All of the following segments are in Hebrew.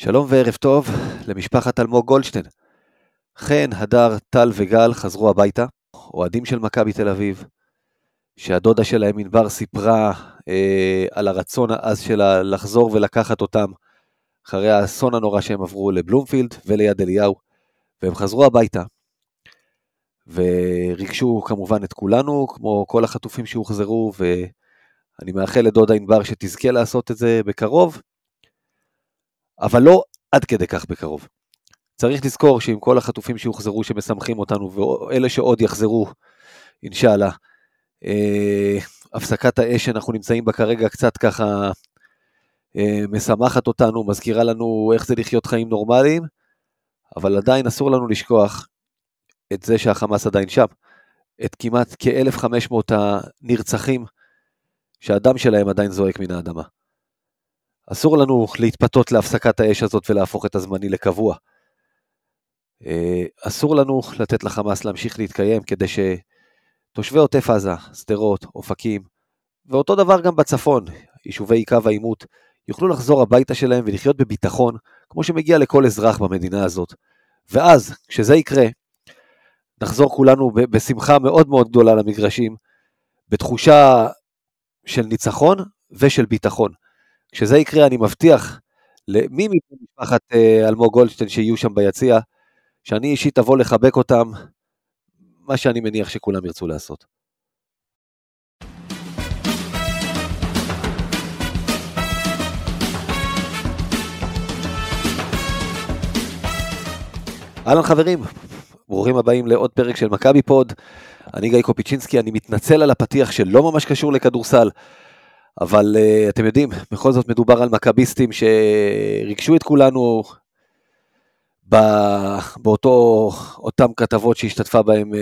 שלום וערב טוב למשפחת אלמוג גולדשטיין. חן, הדר, טל וגל חזרו הביתה, אוהדים של מכבי תל אביב, שהדודה שלהם ענבר סיפרה אה, על הרצון העז שלה לחזור ולקחת אותם אחרי האסון הנורא שהם עברו לבלומפילד וליד אליהו, והם חזרו הביתה, וריגשו כמובן את כולנו, כמו כל החטופים שהוחזרו, ואני מאחל לדודה ענבר שתזכה לעשות את זה בקרוב, אבל לא עד כדי כך בקרוב. צריך לזכור שעם כל החטופים שהוחזרו שמשמחים אותנו, ואלה שעוד יחזרו, אינשאללה, אה, הפסקת האש שאנחנו נמצאים בה כרגע קצת ככה אה, משמחת אותנו, מזכירה לנו איך זה לחיות חיים נורמליים, אבל עדיין אסור לנו לשכוח את זה שהחמאס עדיין שם, את כמעט כ-1,500 הנרצחים שהדם שלהם עדיין זועק מן האדמה. אסור לנו להתפתות להפסקת האש הזאת ולהפוך את הזמני לקבוע. אה, אסור לנו לתת לחמאס להמשיך להתקיים כדי שתושבי עוטף עזה, שדרות, אופקים, ואותו דבר גם בצפון, יישובי קו העימות, יוכלו לחזור הביתה שלהם ולחיות בביטחון, כמו שמגיע לכל אזרח במדינה הזאת. ואז, כשזה יקרה, נחזור כולנו בשמחה מאוד מאוד גדולה למגרשים, בתחושה של ניצחון ושל ביטחון. כשזה יקרה, אני מבטיח למי ממשפחת אה, אלמוג גולדשטיין שיהיו שם ביציע, שאני אישית אבוא לחבק אותם, מה שאני מניח שכולם ירצו לעשות. אהלן חברים, ברוכים הבאים לעוד פרק של מכבי פוד. אני גיא קופיצ'ינסקי, אני מתנצל על הפתיח שלא ממש קשור לכדורסל, אבל uh, אתם יודעים, בכל זאת מדובר על מכביסטים שריגשו את כולנו אותם כתבות שהשתתפה בהם uh,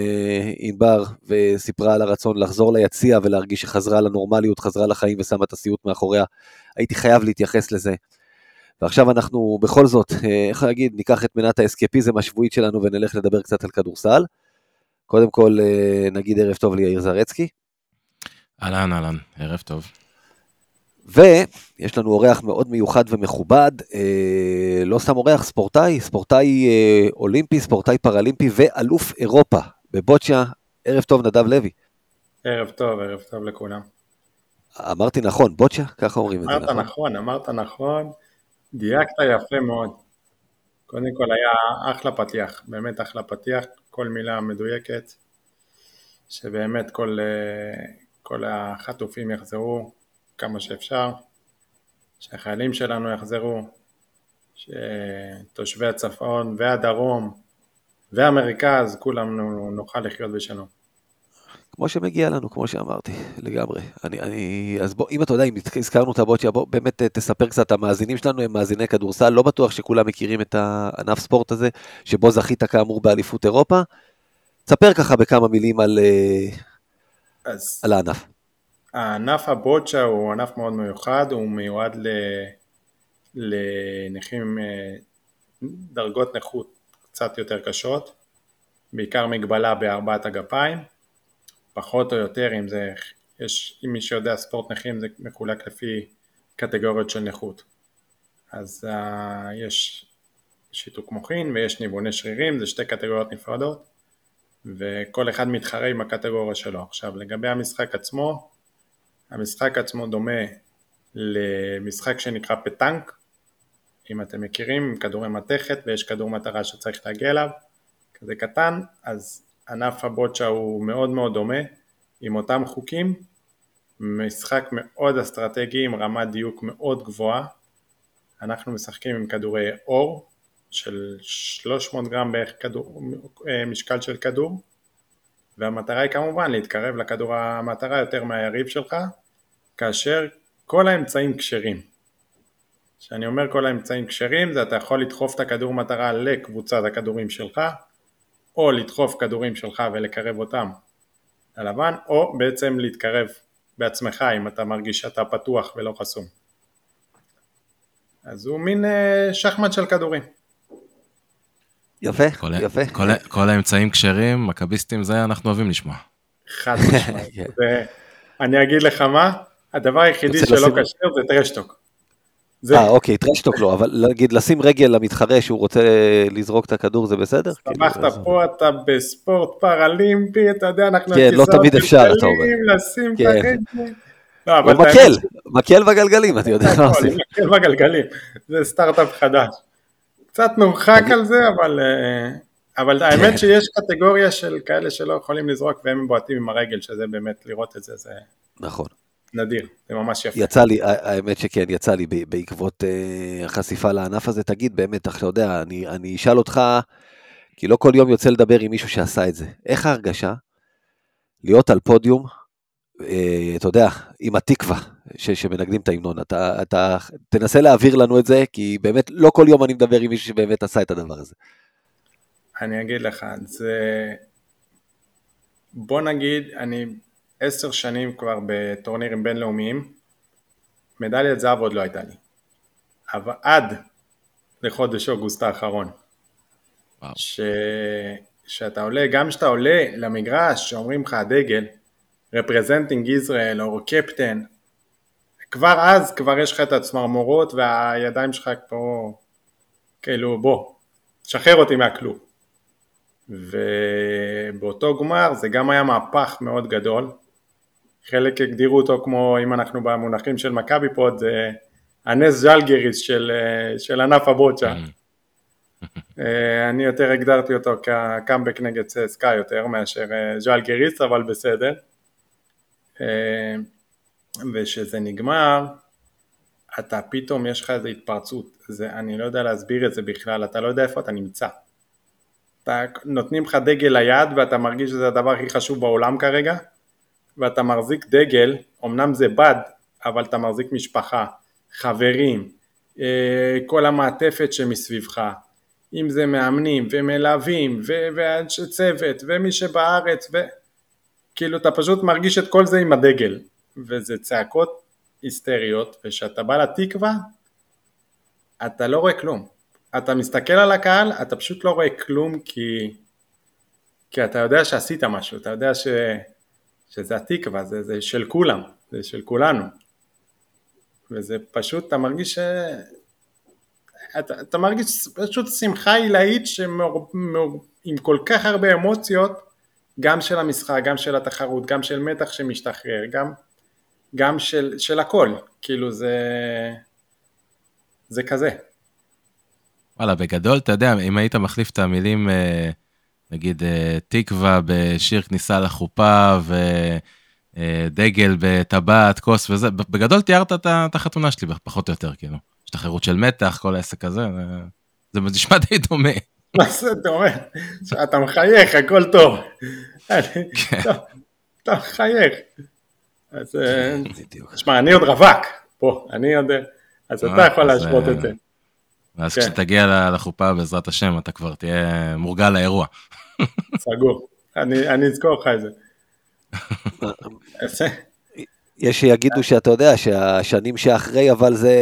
ענבר, וסיפרה על הרצון לחזור ליציע ולהרגיש שחזרה לנורמליות, חזרה לחיים ושמה את הסיוט מאחוריה. הייתי חייב להתייחס לזה. ועכשיו אנחנו בכל זאת, אה, איך להגיד, ניקח את מנת האסקפיזם השבועית שלנו ונלך לדבר קצת על כדורסל. קודם כל, אה, נגיד ערב טוב ליאיר זרצקי. אהלן, אהלן, ערב טוב. ויש לנו אורח מאוד מיוחד ומכובד, אה, לא סתם אורח, ספורטאי, ספורטאי אה, אולימפי, ספורטאי פראלימפי ואלוף אירופה בבוצ'ה. ערב טוב, נדב לוי. ערב טוב, ערב טוב לכולם. אמרתי נכון, בוצ'ה? ככה אומרים את זה, נכון? אמרת נכון, אמרת נכון. דייקת יפה מאוד. קודם כל היה אחלה פתיח, באמת אחלה פתיח, כל מילה מדויקת, שבאמת כל, אה, כל החטופים יחזרו כמה שאפשר, שהחיילים שלנו יחזרו, שתושבי הצפון והדרום והמרכז, כולם נוכל לחיות בשלום. כמו שמגיע לנו, כמו שאמרתי, לגמרי. אני, אני, אז בוא, אם אתה יודע, אם הזכרנו את הבוטיה, בוא באמת אה, תספר קצת, המאזינים שלנו הם מאזיני כדורסל, לא בטוח שכולם מכירים את הענף ספורט הזה, שבו זכית כאמור באליפות אירופה. תספר ככה בכמה מילים על, אה, אז, על הענף. הענף הבוצ'ה הוא ענף מאוד מיוחד, הוא מיועד ל, לנכים אה, דרגות נכות קצת יותר קשות, בעיקר מגבלה בארבעת הגפיים. פחות או יותר, אם זה, יש, אם מי שיודע ספורט נכים זה מחולק לפי קטגוריות של נכות. אז uh, יש שיתוק מוחין ויש ניווני שרירים, זה שתי קטגוריות נפרדות, וכל אחד מתחרה עם הקטגוריה שלו. עכשיו לגבי המשחק עצמו, המשחק עצמו דומה למשחק שנקרא פטנק, אם אתם מכירים, כדורי מתכת ויש כדור מטרה שצריך להגיע אליו, כזה קטן, אז ענף הבוצ'ה הוא מאוד מאוד דומה, עם אותם חוקים, משחק מאוד אסטרטגי עם רמת דיוק מאוד גבוהה, אנחנו משחקים עם כדורי אור של 300 גרם בערך כדור, אה, משקל של כדור, והמטרה היא כמובן להתקרב לכדור המטרה יותר מהיריב שלך, כאשר כל האמצעים כשרים. כשאני אומר כל האמצעים כשרים זה אתה יכול לדחוף את הכדור מטרה לקבוצת הכדורים שלך או לדחוף כדורים שלך ולקרב אותם ללבן, או בעצם להתקרב בעצמך אם אתה מרגיש שאתה פתוח ולא חסום. אז הוא מין אה, שחמט של כדורים. יפה, כל, יפה. כל, כל האמצעים כשרים, מכביסטים, זה אנחנו אוהבים לשמוע. חד משמעית. כן. אני אגיד לך מה, הדבר היחידי שלא כשר זה טרשטוק. זה- אה, אוקיי, טרשטוק לא, אבל להגיד, לשים רגל למתחרה שהוא רוצה לזרוק את הצדור זה בסדר? שמחת אז- פה, אתה בספורט פראלימפי, אתה יודע, אנחנו... כן, לא תמיד אפשר, אתה אומר. לשים את כן. הרגל. לא, מקל, מקל בגלגלים, אתה יודע זה מה עושים. מקל בגלגלים, זה סטארט-אפ חדש. קצת מורחק על זה, אבל, אה, אבל האמת שיש קטגוריה של כאלה שלא יכולים לזרוק והם בועטים עם הרגל, שזה באמת, לראות את זה, זה נכון. נדיר, זה ממש יפה. יצא לי, האמת שכן, יצא לי בעקבות אה, החשיפה לענף הזה, תגיד באמת, אתה יודע, אני, אני אשאל אותך, כי לא כל יום יוצא לדבר עם מישהו שעשה את זה. איך ההרגשה להיות על פודיום, אה, אתה יודע, עם התקווה ש, שמנגנים את ההמנון? אתה, אתה תנסה להעביר לנו את זה, כי באמת לא כל יום אני מדבר עם מישהו שבאמת עשה את הדבר הזה. אני אגיד לך, זה... בוא נגיד, אני עשר שנים כבר בטורנירים בינלאומיים, מדליית זהב עוד לא הייתה לי. אבל עד לחודש אוגוסט האחרון. וואו. ש... שאתה עולה, גם כשאתה עולה למגרש, שאומרים לך הדגל, representing Israel או קפטן, כבר אז כבר יש לך את הצמרמורות והידיים שלך פה, כאילו בוא, שחרר אותי מהכלום. ובאותו גמר זה גם היה מהפך מאוד גדול. חלק הגדירו אותו כמו, אם אנחנו במונחים של מכבי פה, זה הנס ז'לגריס של, אה, של ענף הבוצ'ה. אה, אני יותר הגדרתי אותו כקאמבק נגד צסקה יותר מאשר אה, ז'לגריס, אבל בסדר. וכשזה נגמר, אתה פתאום יש לך איזו התפרצות, זה, אני לא יודע להסביר את זה בכלל, אתה לא יודע איפה אתה נמצא. אתה, נותנים לך דגל ליד ואתה מרגיש שזה הדבר הכי חשוב בעולם כרגע, ואתה מחזיק דגל, אמנם זה בד, אבל אתה מחזיק משפחה, חברים, אה, כל המעטפת שמסביבך, אם זה מאמנים ומלווים ו- ואנשי צוות ומי שבארץ, וכאילו אתה פשוט מרגיש את כל זה עם הדגל, וזה צעקות היסטריות, וכשאתה בא לתקווה, אתה לא רואה כלום. אתה מסתכל על הקהל, אתה פשוט לא רואה כלום כי, כי אתה יודע שעשית משהו, אתה יודע ש, שזה התקווה, זה, זה של כולם, זה של כולנו. וזה פשוט, אתה מרגיש ש... אתה, אתה מרגיש פשוט שמחה עילאית שמור, מור, עם כל כך הרבה אמוציות, גם של המשחק, גם של התחרות, גם של מתח שמשתחרר, גם, גם של, של הכל, כאילו זה, זה כזה. וואלה, בגדול, אתה יודע, אם היית מחליף את המילים, אה, נגיד, אה, תקווה בשיר כניסה לחופה, ודגל בטבעת, כוס וזה, בגדול תיארת את החתונה שלי, פחות או יותר, כאילו. השתחררות של מתח, כל העסק הזה, זה- נשמע די דומה. מה זה, אתה אומר, אתה מחייך, הכל טוב. כן. אתה מחייך. אז אה, בדיוק. תשמע, אני עוד רווק, פה, אני עוד... אז אתה אה, יכול להשוות אה, את זה. ואז כן. כשתגיע לחופה, בעזרת השם, אתה כבר תהיה מורגל לאירוע. סגור. אני אני אזכור לך את זה. יש שיגידו שאתה יודע שהשנים שאחרי, אבל זה...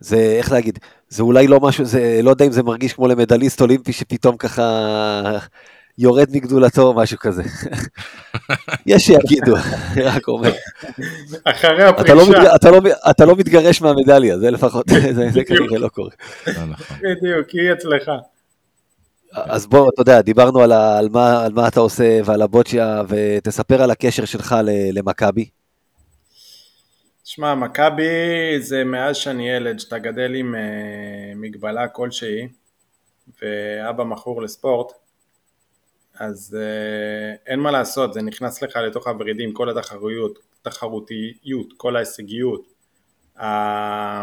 זה, איך להגיד, זה אולי לא משהו, זה, לא יודע אם זה מרגיש כמו למדליסט אולימפי שפתאום ככה יורד מגדולתו או משהו כזה. יש שיגידו, אני רק אומר. אחרי אתה לא, הפרישה, אתה, לא, אתה לא מתגרש מהמדליה, זה לפחות, זה, זה כנראה לא קורה. לא נכון. בדיוק, היא אצלך. אז בוא, אתה יודע, דיברנו על, ה, על, מה, על מה אתה עושה ועל הבוצ'יה, ותספר על הקשר שלך ל- למכבי. שמע, מכבי זה מאז שאני ילד, שאתה גדל עם אה, מגבלה כלשהי, ואבא מכור לספורט, אז אה, אין מה לעשות, זה נכנס לך לתוך הוורידים, כל התחרויות, תחרותיות, כל ההישגיות. ה-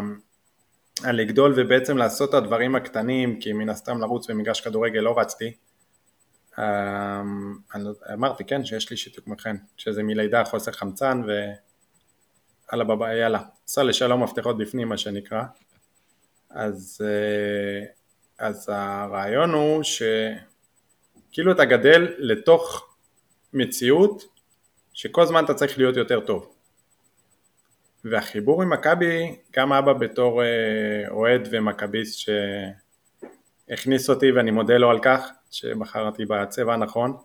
על לגדול ובעצם לעשות את הדברים הקטנים, כי מן הסתם לרוץ במגרש כדורגל לא רצתי. אה, לא- אמרתי, כן, שיש לי שיתוק מכן, שזה מלידה חוסר חמצן ו... הלאה בבא, יאללה, סע לשלום מפתחות בפנים מה שנקרא. אז, אה, אז הרעיון הוא שכאילו אתה גדל לתוך מציאות שכל זמן אתה צריך להיות יותר טוב. והחיבור עם מכבי, גם אבא בתור אה, אוהד ומכביסט שהכניס אותי ואני מודה לו על כך שבחרתי בצבע הנכון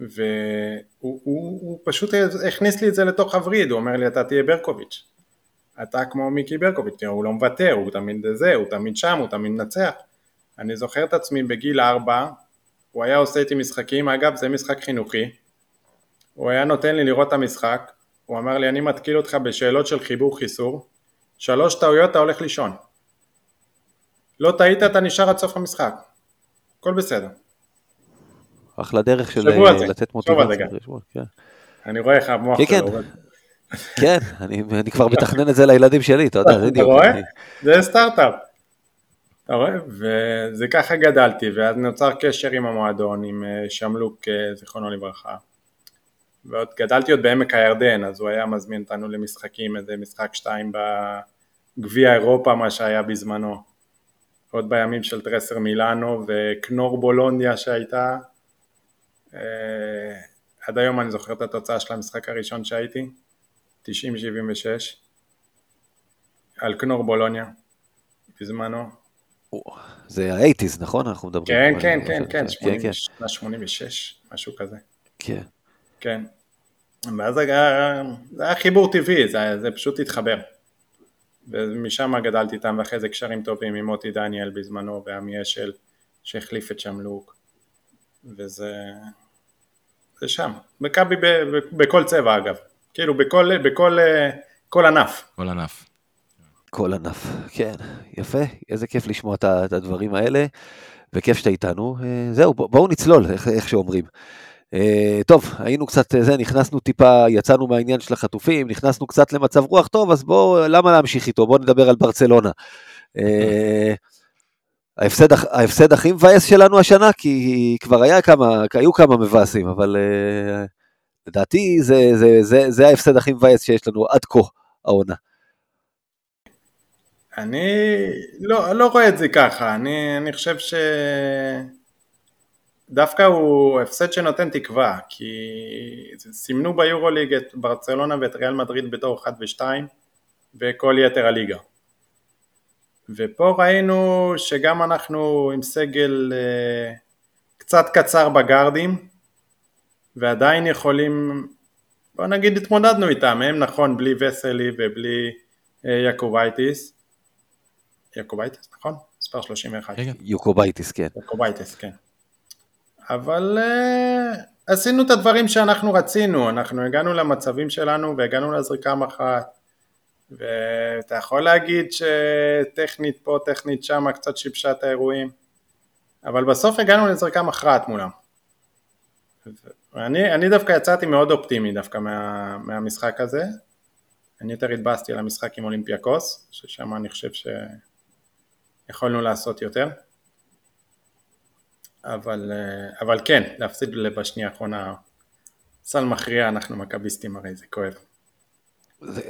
והוא הוא, הוא פשוט הכניס לי את זה לתוך הווריד, הוא אומר לי אתה תהיה ברקוביץ' אתה כמו מיקי ברקוביץ', הוא לא מוותר, הוא תמיד זה, הוא תמיד שם, הוא תמיד מנצח. אני זוכר את עצמי בגיל ארבע, הוא היה עושה איתי משחקים, אגב זה משחק חינוכי, הוא היה נותן לי לראות את המשחק, הוא אמר לי אני מתקיל אותך בשאלות של חיבור חיסור, שלוש טעויות אתה הולך לישון. לא טעית אתה נשאר עד סוף המשחק, הכל בסדר. אחלה דרך של לתת מוטיבציה. כן. אני רואה איך המוח כן, כן. שלו עובד. כן, אני אני כבר מתכנן את זה לילדים שלי, אתה יודע, אתה בדיוק. רואה? אני- זה סטארט-אפ. אתה רואה? וזה ככה גדלתי, ואז נוצר קשר עם המועדון, עם אה, שמלוק, אה, זיכרונו לברכה. ועוד גדלתי עוד בעמק הירדן, אז הוא היה מזמין אותנו למשחקים, איזה משחק שתיים בגביע אירופה, מה שהיה בזמנו. עוד בימים של טרסר מילאנו וכנור בולוניה שהייתה. אה, עד היום אני זוכר את התוצאה של המשחק הראשון שהייתי, 90-76, על כנור בולוניה, בזמנו. זה ה-80's, נכון? אנחנו מדברים. כן, כן, כן, כן, כן, כן, 80, 86, משהו כזה. כן. כן. ואז זה היה, זה היה חיבור טבעי, זה, זה פשוט התחבר. ומשם גדלתי איתם, ואחרי זה קשרים טובים עם מוטי דניאל בזמנו, ועמי אשל, שהחליף את שמלוק. וזה... זה שם. מכבי ב- ב- בכל צבע אגב. כאילו בכל, בכל אה, כל ענף. כל ענף. כל ענף, כן, יפה, איזה כיף לשמוע את הדברים האלה, וכיף שאתה איתנו. אה, זהו, בוא- בואו נצלול, איך, איך שאומרים. אה, טוב, היינו קצת, אה, זה, נכנסנו טיפה, יצאנו מהעניין של החטופים, נכנסנו קצת למצב רוח טוב, אז בואו, למה להמשיך איתו? בואו נדבר על ברצלונה. ההפסד, ההפסד הכי מבאס שלנו השנה, כי כבר היה כמה, היו כמה מבאסים, אבל לדעתי זה, זה, זה, זה ההפסד הכי מבאס שיש לנו עד כה, העונה. אני לא, לא רואה את זה ככה, אני, אני חושב ש... דווקא הוא הפסד שנותן תקווה, כי סימנו ביורוליג את ברצלונה ואת ריאל מדריד בתור 1 ו-2 וכל יתר הליגה. ופה ראינו שגם אנחנו עם סגל אה, קצת קצר בגארדים ועדיין יכולים, בוא נגיד התמודדנו איתם, הם נכון בלי וסלי ובלי אה, יעקובייטיס, יעקובייטיס נכון? מספר 31. כן, כן. יוקובייטיס, כן. יעקובייטיס, כן. אבל אה, עשינו את הדברים שאנחנו רצינו, אנחנו הגענו למצבים שלנו והגענו לזריקה אחת ואתה יכול להגיד שטכנית פה, טכנית שמה, קצת שיבשה את האירועים, אבל בסוף הגענו לזריקה מכרעת מולם. ואני אני דווקא יצאתי מאוד אופטימי דווקא מה, מהמשחק הזה, אני יותר התבאסתי על המשחק עם אולימפיאקוס, ששם אני חושב שיכולנו לעשות יותר. אבל, אה, אבל כן, להפסיד בשנייה האחרונה סל מכריע, אנחנו מכביסטים הרי זה כואב.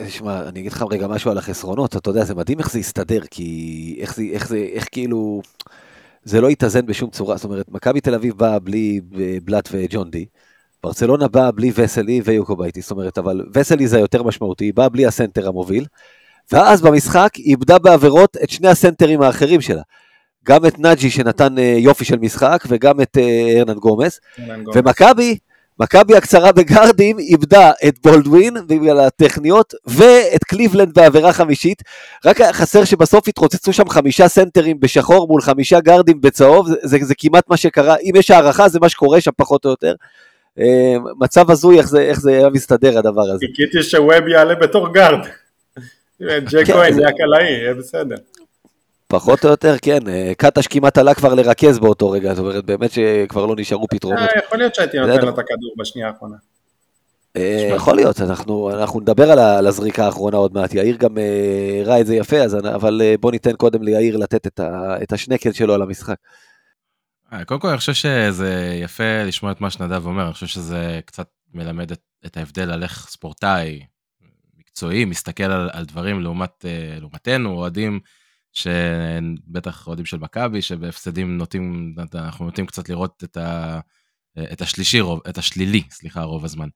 שמע, אני אגיד לך רגע משהו על החסרונות, אתה יודע, זה מדהים איך זה הסתדר, כי איך זה, איך זה, איך כאילו, זה לא התאזן בשום צורה, זאת אומרת, מכבי תל אביב באה בלי אה, בלאט וג'ון די, ברצלונה באה בלי וסלי ויוקובייטי, זאת אומרת, אבל וסלי זה היותר משמעותי, היא באה בלי הסנטר המוביל, ואז במשחק היא איבדה בעבירות את שני הסנטרים האחרים שלה. גם את נאג'י שנתן אה, יופי של משחק, וגם את אה, ארננגומס. ומכבי, מכבי הקצרה בגארדים איבדה את בולדווין בגלל הטכניות ואת קליבלנד בעבירה חמישית. רק חסר שבסוף התרוצצו שם חמישה סנטרים בשחור מול חמישה גארדים בצהוב, זה, זה, זה כמעט מה שקרה, אם יש הארכה זה מה שקורה שם פחות או יותר. אה, מצב הזוי איך זה, איך זה היה מסתדר הדבר הזה. חיכיתי שווב יעלה בתור גארד. ג'ייק כהן, כהן זה- זה הקלעי, יהיה בסדר. פחות או יותר, כן, אה, קטש כמעט עלה כבר לרכז באותו רגע, זאת אומרת באמת שכבר לא נשארו פתרונות. אה, יכול להיות שהייתי נותן לו את הכדור בשנייה האחרונה. אה, יכול להיות, אנחנו, אנחנו נדבר על, הזריקה האחרונה עוד מעט, יאיר גם אה, הראה את זה יפה, אז, אבל בוא ניתן קודם ליאיר לתת את, ה, את השנקל שלו על המשחק. קודם כל, אני חושב שזה יפה לשמוע את מה שנדב אומר, אני חושב שזה קצת מלמד את, את ההבדל על איך ספורטאי מקצועי מסתכל על, על דברים לעומת, אה, לעומתנו, אוהדים, שבטח אוהדים של מכבי, שבהפסדים נוטים, אנחנו נוטים קצת לראות את, ה, את השלישי, רוב, את השלילי, סליחה, רוב הזמן.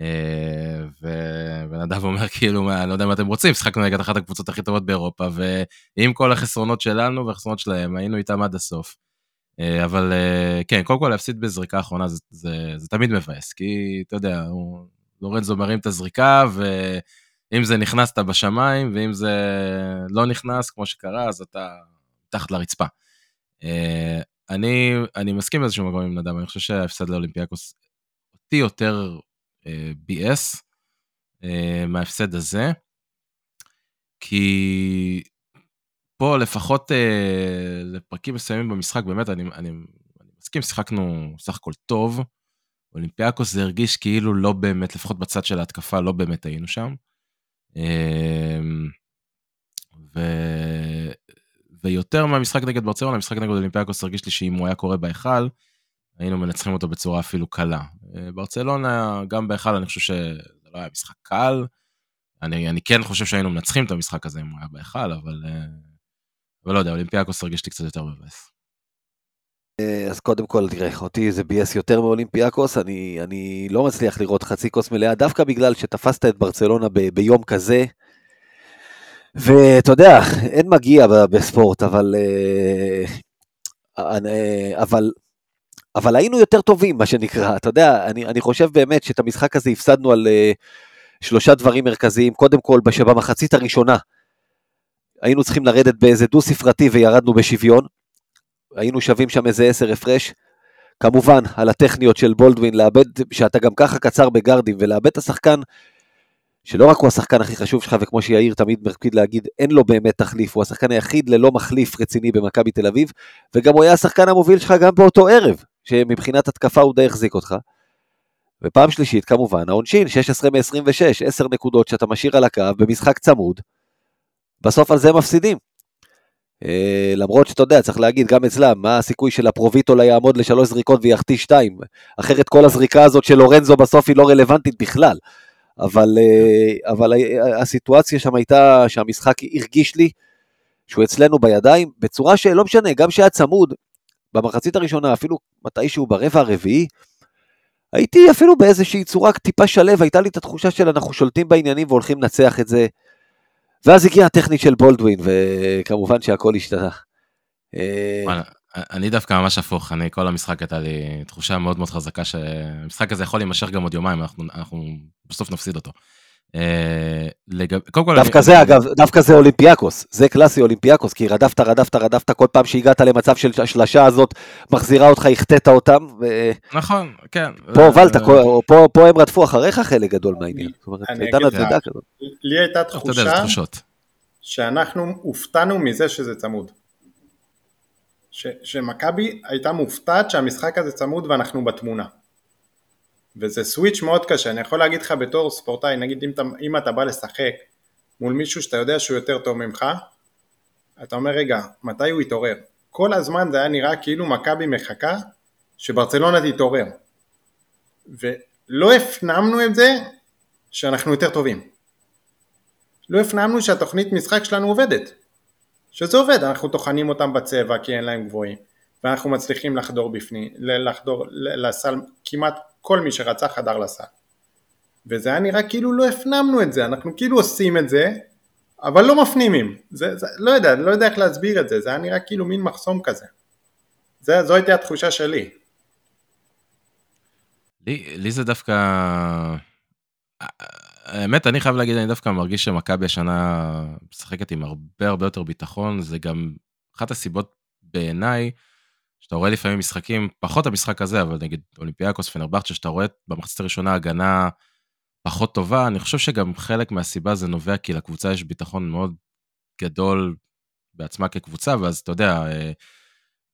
אה, ו- ונדב אומר כאילו, מה, אני לא יודע מה אתם רוצים, שיחקנו נגד אחת הקבוצות הכי טובות באירופה, ועם כל החסרונות שלנו והחסרונות שלהם, היינו איתם עד הסוף. אה, אבל כן, קודם כל להפסיד בזריקה האחרונה זה, זה, זה תמיד מבאס, כי אתה יודע, הוא, לורנזו מרים את הזריקה, אם זה נכנס אתה בשמיים, ואם זה לא נכנס, כמו שקרה, אז אתה מתחת לרצפה. אה, אני, אני מסכים באיזשהו מקום עם נדב, אני חושב שההפסד לאולימפיאקוס אותי יותר אה, ביאס אה, מההפסד הזה, כי פה לפחות לפרקים מסוימים במשחק, באמת, אני, אני, אני מסכים, שיחקנו סך הכל טוב. אולימפיאקוס זה הרגיש כאילו לא באמת, לפחות בצד של ההתקפה, לא באמת היינו שם. אה, ו... ויותר מהמשחק נגד ברצלונה, המשחק נגד אולימפיאקוס הרגיש לי שאם הוא היה קורה בהיכל, היינו מנצחים אותו בצורה אפילו קלה. אה, ברצלונה, גם בהיכל, אני חושב שזה לא היה משחק קל. אני, אני כן חושב שהיינו מנצחים את המשחק הזה אם הוא היה בהיכל, אבל, אה, אבל לא יודע, אולימפיאקוס הרגיש לי קצת יותר מבאס. אה, אז קודם כל, תראה, אותי זה ביאס יותר מאולימפיאקוס, אני, אני לא מצליח לראות חצי כוס מלאה, דווקא בגלל שתפסת את ברצלונה ב, ביום כזה, ואתה יודע, אין מגיע בספורט, אבל, אבל אבל היינו יותר טובים, מה שנקרא. אתה יודע, אני, אני חושב באמת שאת המשחק הזה הפסדנו על שלושה דברים מרכזיים. קודם כל, שבמחצית הראשונה היינו צריכים לרדת באיזה דו-ספרתי וירדנו בשוויון. היינו שווים שם איזה עשר הפרש. כמובן, על הטכניות של בולדווין, לאבד, שאתה גם ככה קצר בגרדים, ולאבד את השחקן, שלא רק הוא השחקן הכי חשוב שלך, וכמו שיאיר תמיד מקפיד להגיד, אין לו באמת תחליף, הוא השחקן היחיד ללא מחליף רציני במכבי תל אביב, וגם הוא היה השחקן המוביל שלך גם באותו ערב. שמבחינת התקפה הוא די החזיק אותך. ופעם שלישית, כמובן, העונשין, 16 מ-26, 10 נקודות שאתה משאיר על הקו במשחק צמוד, בסוף על זה מפסידים. Uh, למרות שאתה יודע, צריך להגיד גם אצלם, מה הסיכוי של הפרוביטו יעמוד לשלוש זריקות ויחטיא שתיים? אחרת כל הזריקה הזאת של לורנזו בסוף היא לא רלוונטית בכלל. אבל, uh, אבל הסיטואציה שם הייתה שהמשחק הרגיש לי שהוא אצלנו בידיים, בצורה שלא משנה, גם שהיה צמוד, במחצית הראשונה, אפילו מתישהו ברבע הרביעי, הייתי אפילו באיזושהי צורה טיפה שלב, הייתה לי את התחושה של אנחנו שולטים בעניינים והולכים לנצח את זה. ואז הגיעה הטכנית של בולדווין, וכמובן שהכל השתנה. אה, אני דווקא ממש הפוך, אני כל המשחק הייתה לי תחושה מאוד מאוד חזקה שהמשחק הזה יכול להימשך גם עוד יומיים, אנחנו, אנחנו בסוף נפסיד אותו. אה, לגב... קודם כל... דווקא אני... זה אגב, דווקא זה אולימפיאקוס, זה קלאסי אולימפיאקוס, כי רדפת, רדפת, רדפת, כל פעם שהגעת למצב של השלשה הזאת, מחזירה אותך, החטאת אותם. ו... נכון, כן. פה הובלת, פה, פה הם רדפו אחריך חלק גדול מהעניין. לי הייתה תחושה שאנחנו הופתענו מזה שזה צמוד. שמכבי הייתה מופתעת שהמשחק הזה צמוד ואנחנו בתמונה. וזה סוויץ' מאוד קשה, אני יכול להגיד לך בתור ספורטאי, נגיד אם אתה, אם אתה בא לשחק מול מישהו שאתה יודע שהוא יותר טוב ממך, אתה אומר רגע, מתי הוא יתעורר? כל הזמן זה היה נראה כאילו מכבי מחכה שברצלונה תתעורר. ולא הפנמנו את זה שאנחנו יותר טובים. לא הפנמנו שהתוכנית משחק שלנו עובדת. שזה עובד, אנחנו טוחנים אותם בצבע כי אין להם גבוהים, ואנחנו מצליחים לחדור בפנים, לחדור לסל כמעט כל מי שרצה חדר לסל. וזה היה נראה כאילו לא הפנמנו את זה, אנחנו כאילו עושים את זה, אבל לא מפנימים. זה, זה, לא יודע, לא יודע איך להסביר את זה, זה היה נראה כאילו מין מחסום כזה. זה, זו הייתה התחושה שלי. לי, לי זה דווקא... האמת, אני חייב להגיד, אני דווקא מרגיש שמכבי השנה משחקת עם הרבה הרבה יותר ביטחון, זה גם אחת הסיבות בעיניי שאתה רואה לפעמים משחקים, פחות המשחק הזה, אבל נגיד אולימפיאקוס, פנרבכצ'ה, שאתה רואה במחצית הראשונה הגנה פחות טובה, אני חושב שגם חלק מהסיבה זה נובע כי לקבוצה יש ביטחון מאוד גדול בעצמה כקבוצה, ואז אתה יודע, אה,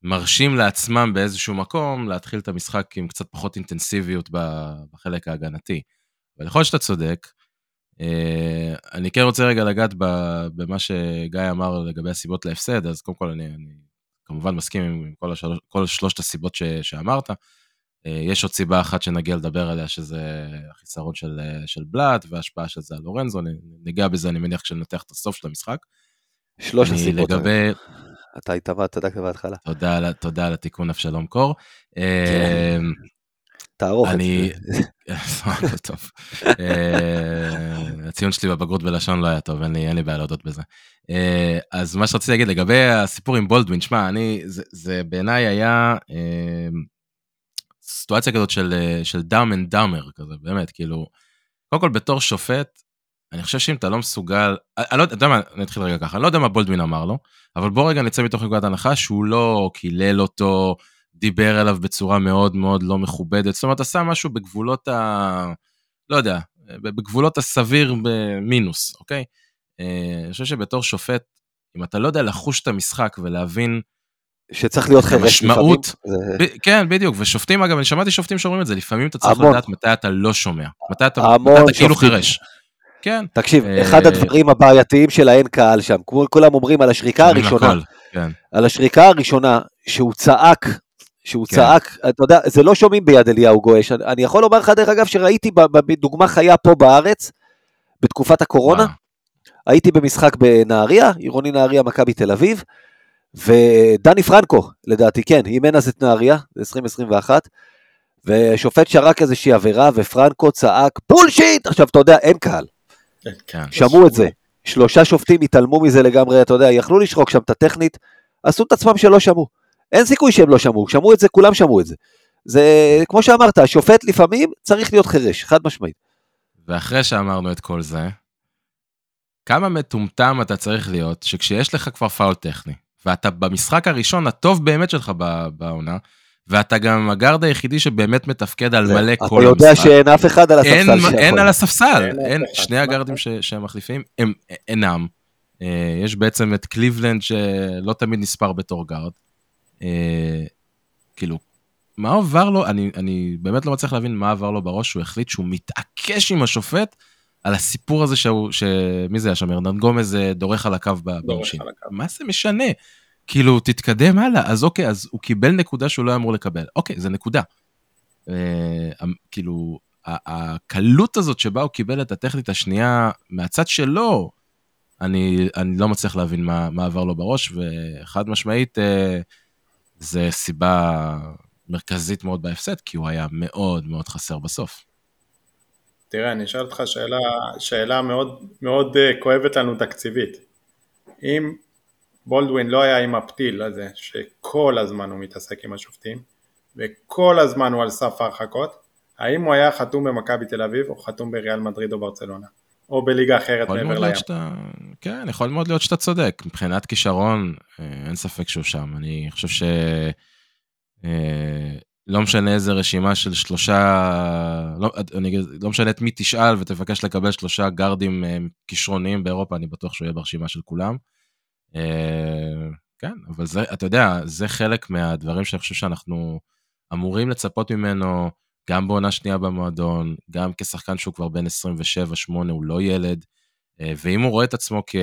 מרשים לעצמם באיזשהו מקום להתחיל את המשחק עם קצת פחות אינטנסיביות בחלק ההגנתי. אבל יכול להיות שאתה צודק. אה, אני כן רוצה רגע לגעת במה שגיא אמר לגבי הסיבות להפסד, אז קודם כל אני, אני כמובן מסכים עם כל, השלוש, כל שלושת הסיבות ש, שאמרת. אה, יש עוד סיבה אחת שנגיע לדבר עליה, שזה החיסרון של, אה, של בלאט וההשפעה של זה על לורנזו, ניגע בזה, אני מניח, כשננתח את הסוף של המשחק. שלוש הסיבות. לגבי... אתה התאמרת צדקת בהתחלה. תודה, תודה על התיקון אבשלום קור. תערוך. לא טוב. אה, הציון שלי בבגרות בלשון לא היה טוב, אין לי בעיה להודות בזה. אה, אז מה שרציתי להגיד לגבי הסיפור עם בולדווין, שמע, אני, זה, זה בעיניי היה אה, סיטואציה כזאת של, של דאם אנד דאמר כזה, באמת, כאילו, קודם כל בתור שופט, אני חושב שאם אתה לא מסוגל, אני לא יודע מה, אני אתחיל רגע ככה, אני לא יודע מה בולדווין אמר לו, אבל בוא רגע נצא מתוך נקודת הנחה שהוא לא קילל אותו, דיבר אליו בצורה מאוד מאוד לא מכובדת, זאת אומרת, עשה משהו בגבולות ה... לא יודע, בגבולות הסביר במינוס, אוקיי? אה, אני חושב שבתור שופט, אם אתה לא יודע לחוש את המשחק ולהבין שצריך להיות חירש משמעות, ב- כן, בדיוק, ושופטים, אגב, אני שמעתי שופטים שאומרים את זה, לפעמים אתה צריך המון. לדעת מתי אתה לא שומע, מתי אתה, מתי אתה כאילו. חירש. כן. תקשיב, אה, אחד הדברים הבעייתיים של האין קהל שם, כולם אומרים על השריקה הראשונה, כן. על השריקה הראשונה, שהוא צעק, שהוא כן. צעק, אתה יודע, זה לא שומעים ביד אליהו גועש, אני, אני יכול לומר לך דרך אגב שראיתי בדוגמה חיה פה בארץ, בתקופת הקורונה. הייתי במשחק בנהריה, עירוני נהריה, מכבי תל אביב, ודני פרנקו, לדעתי, כן, אימן אז את נהריה, זה 2021, ושופט שרק איזושהי עבירה, ופרנקו צעק, בולשיט! עכשיו, אתה יודע, אין קהל, כן. שמעו את זה. שלושה שופטים התעלמו מזה לגמרי, אתה יודע, יכלו לשרוק שם את הטכנית, עשו את עצמם שלא שמעו. אין סיכוי שהם לא שמעו, שמעו את זה, כולם שמעו את זה. זה, כמו שאמרת, השופט לפעמים צריך להיות חירש, חד משמעית. ואחרי שאמרנו את כל זה, כמה מטומטם אתה צריך להיות, שכשיש לך כבר פאול טכני, ואתה במשחק הראשון הטוב באמת שלך ב- בעונה, ואתה גם הגארד היחידי שבאמת מתפקד על מלא אתה כל יודע המשחק. שאין אף אחד על הספסל שיכול. אין על הספסל. שני הגארדים שהם מחליפים, הם אינם. אה, יש בעצם את קליבלנד שלא תמיד נספר בתור גארד. אה, כאילו, מה עבר לו? אני, אני באמת לא מצליח להבין מה עבר לו בראש, שהוא החליט שהוא מתעקש עם השופט על הסיפור הזה שהוא, ש... מי זה היה שם? ארננגומז אה, דורך על הקו ב- בעונשין. על הקו. מה זה משנה? כאילו, תתקדם הלאה, אז אוקיי, אז הוא קיבל נקודה שהוא לא היה אמור לקבל. אוקיי, זה נקודה. אה, כאילו, ה- הקלות הזאת שבה הוא קיבל את הטכנית השנייה מהצד שלו, אני, אני לא מצליח להבין מה, מה עבר לו בראש, וחד משמעית, אה, זה סיבה מרכזית מאוד בהפסד, כי הוא היה מאוד מאוד חסר בסוף. תראה, אני אשאל אותך שאלה, שאלה מאוד, מאוד אה, כואבת לנו תקציבית. אם בולדווין לא היה עם הפתיל הזה, שכל הזמן הוא מתעסק עם השופטים, וכל הזמן הוא על סף ההרחקות, האם הוא היה חתום במכבי תל אביב, או חתום בריאל מדריד או ברצלונה? או בליגה אחרת מעבר לים? שאתה, כן, יכול מאוד להיות שאתה צודק. מבחינת כישרון, אה, אין ספק שהוא שם. אני חושב ש... אה, לא משנה איזה רשימה של שלושה, לא, אני אגיד, לא משנה את מי תשאל ותבקש לקבל שלושה גארדים אה, כישרוניים באירופה, אני בטוח שהוא יהיה ברשימה של כולם. אה, כן, אבל זה, אתה יודע, זה חלק מהדברים שאני חושב שאנחנו אמורים לצפות ממנו, גם בעונה שנייה במועדון, גם כשחקן שהוא כבר בן 27-8, הוא לא ילד, אה, ואם הוא רואה את עצמו כ,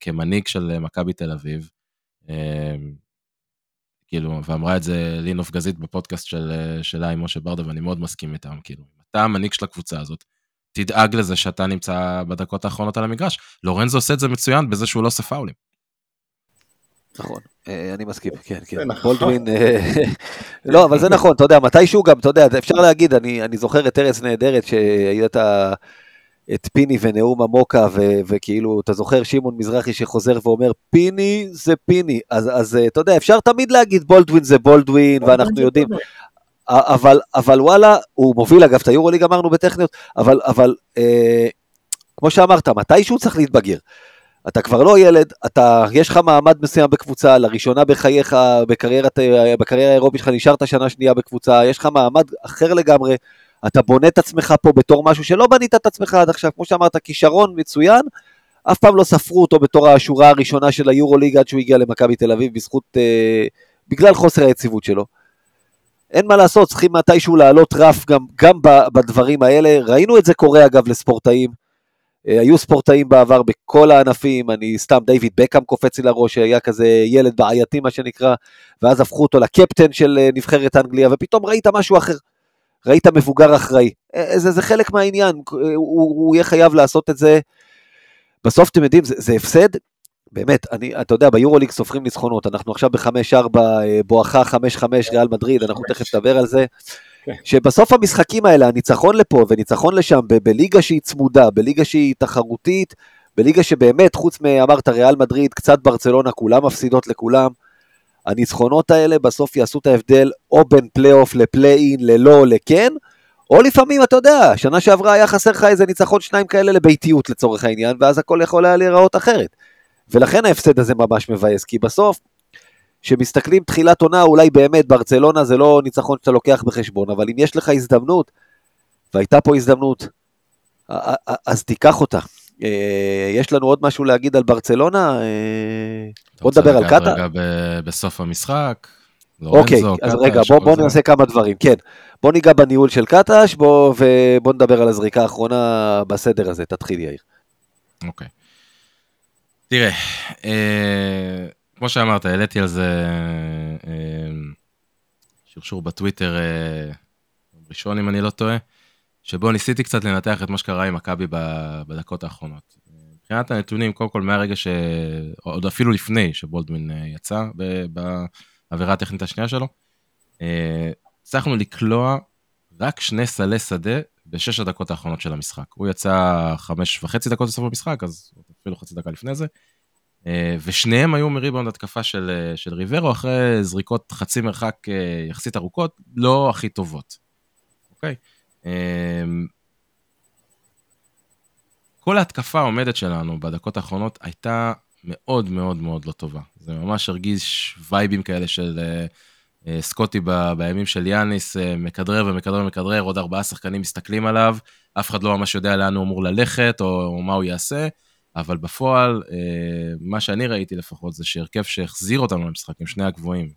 כמנהיג של אה, מכבי תל אביב, אה, כאילו, ואמרה את זה לינוף גזית בפודקאסט של, שלה עם משה ברדה, ואני מאוד מסכים איתם, כאילו, אתה המנהיג של הקבוצה הזאת, תדאג לזה שאתה נמצא בדקות האחרונות על המגרש. לורנזו עושה את זה מצוין בזה שהוא לא עושה פאולים. נכון, אה, אני מסכים, כן, כן. זה נכון. בולדווין, אה, לא, אבל זה נכון, אתה יודע, מתישהו גם, אתה יודע, אפשר להגיד, אני אני זוכר את ארץ נהדרת, שהיית את פיני ונאום המוקה, ו- וכאילו, אתה זוכר שמעון מזרחי שחוזר ואומר, פיני זה פיני, אז אז, אה, אתה יודע, אפשר תמיד להגיד בולדווין זה בולדווין, ואנחנו יודעים, אבל, אבל וואלה, הוא מוביל אגב את היורוליג אמרנו בטכניות, אבל, אבל אה, כמו שאמרת, מתישהו צריך להתבגר. אתה כבר לא ילד, אתה, יש לך מעמד מסוים בקבוצה, לראשונה בחייך, בקריירת, בקריירה האירופית שלך נשארת שנה שנייה בקבוצה, יש לך מעמד אחר לגמרי, אתה בונה את עצמך פה בתור משהו שלא בנית את עצמך עד עכשיו, כמו שאמרת, כישרון מצוין, אף פעם לא ספרו אותו בתור השורה הראשונה של היורוליג עד שהוא הגיע למכבי תל אביב בזכות, אה, בגלל חוסר היציבות שלו. אין מה לעשות, צריכים מתישהו לעלות רף גם, גם בדברים האלה. ראינו את זה קורה אגב לספורטאים. אה, היו ספורטאים בעבר בכל הענפים, אני סתם, דיוויד בקאם קופץ לי לראש, שהיה כזה ילד בעייתי מה שנקרא, ואז הפכו אותו לקפטן של אה, נבחרת אנגליה, ופתאום ראית משהו אחר. ראית מבוגר אחראי. אה, זה, זה חלק מהעניין, הוא, הוא, יהיה חייב לעשות את זה. בסוף אתם יודעים, זה, זה הפסד, באמת, אני, אתה יודע, ביורוליג סופרים ניצחונות, אנחנו עכשיו ב-5-4, אה, בואכה 5-5 ריאל מדריד, אנחנו תכף נדבר על זה. כן. שבסוף המשחקים האלה, הניצחון לפה וניצחון לשם, ב- בליגה שהיא צמודה, בליגה שהיא תחרותית, בליגה שבאמת, חוץ מאמרת ריאל מדריד, קצת ברצלונה, כולם מפסידות לכולם, הניצחונות האלה בסוף יעשו את ההבדל או בין פלייאוף לפליי-אין, ללא או לכן, או לפעמים, אתה יודע, שנה שעברה היה חסר לך איזה ניצחון שניים כאלה לביתיות לצורך העניין, ואז הכל יכול היה להיראות אחרת. ולכן ההפסד הזה ממש מבאס, כי בסוף, כשמסתכלים תחילת עונה, אולי באמת ברצלונה זה לא ניצחון שאתה לוקח בחשבון, אבל אם יש לך הזדמנות, והייתה פה הזדמנות, אז תיקח אותה. אה, יש לנו עוד משהו להגיד על ברצלונה? אה, בוא נדבר על קטאר. רגע בסוף המשחק. אוקיי, אז רגע, בוא, בוא נעשה כמה דברים, כן. בוא ניגע בניהול של קטש, בוא, ובוא נדבר על הזריקה האחרונה בסדר הזה, תתחיל יאיר. אוקיי. תראה, אה, כמו שאמרת, העליתי על זה אה, שרשור בטוויטר אה, ראשון, אם אני לא טועה, שבו ניסיתי קצת לנתח את מה שקרה עם מכבי בדקות האחרונות. מבחינת הנתונים, קודם כל מהרגע ש... עוד אפילו לפני שבולדמין אה, יצא בעבירה הטכנית השנייה שלו, אה, הצלחנו לקלוע רק שני סלי שדה בשש הדקות האחרונות של המשחק. הוא יצא חמש וחצי דקות לסוף המשחק, אז אפילו חצי דקה לפני זה. אה, ושניהם היו מריבאונד התקפה של, של ריברו אחרי זריקות חצי מרחק יחסית ארוכות, לא הכי טובות. אוקיי? כל ההתקפה העומדת שלנו בדקות האחרונות הייתה מאוד מאוד מאוד לא טובה. זה ממש הרגיש וייבים כאלה של סקוטי ב, בימים של יאניס, מכדרר ומכדרר ומכדרר, עוד ארבעה שחקנים מסתכלים עליו, אף אחד לא ממש יודע לאן הוא אמור ללכת או, או מה הוא יעשה, אבל בפועל, uh, מה שאני ראיתי לפחות זה שהרכב שהחזיר אותנו למשחק עם שני הגבוהים,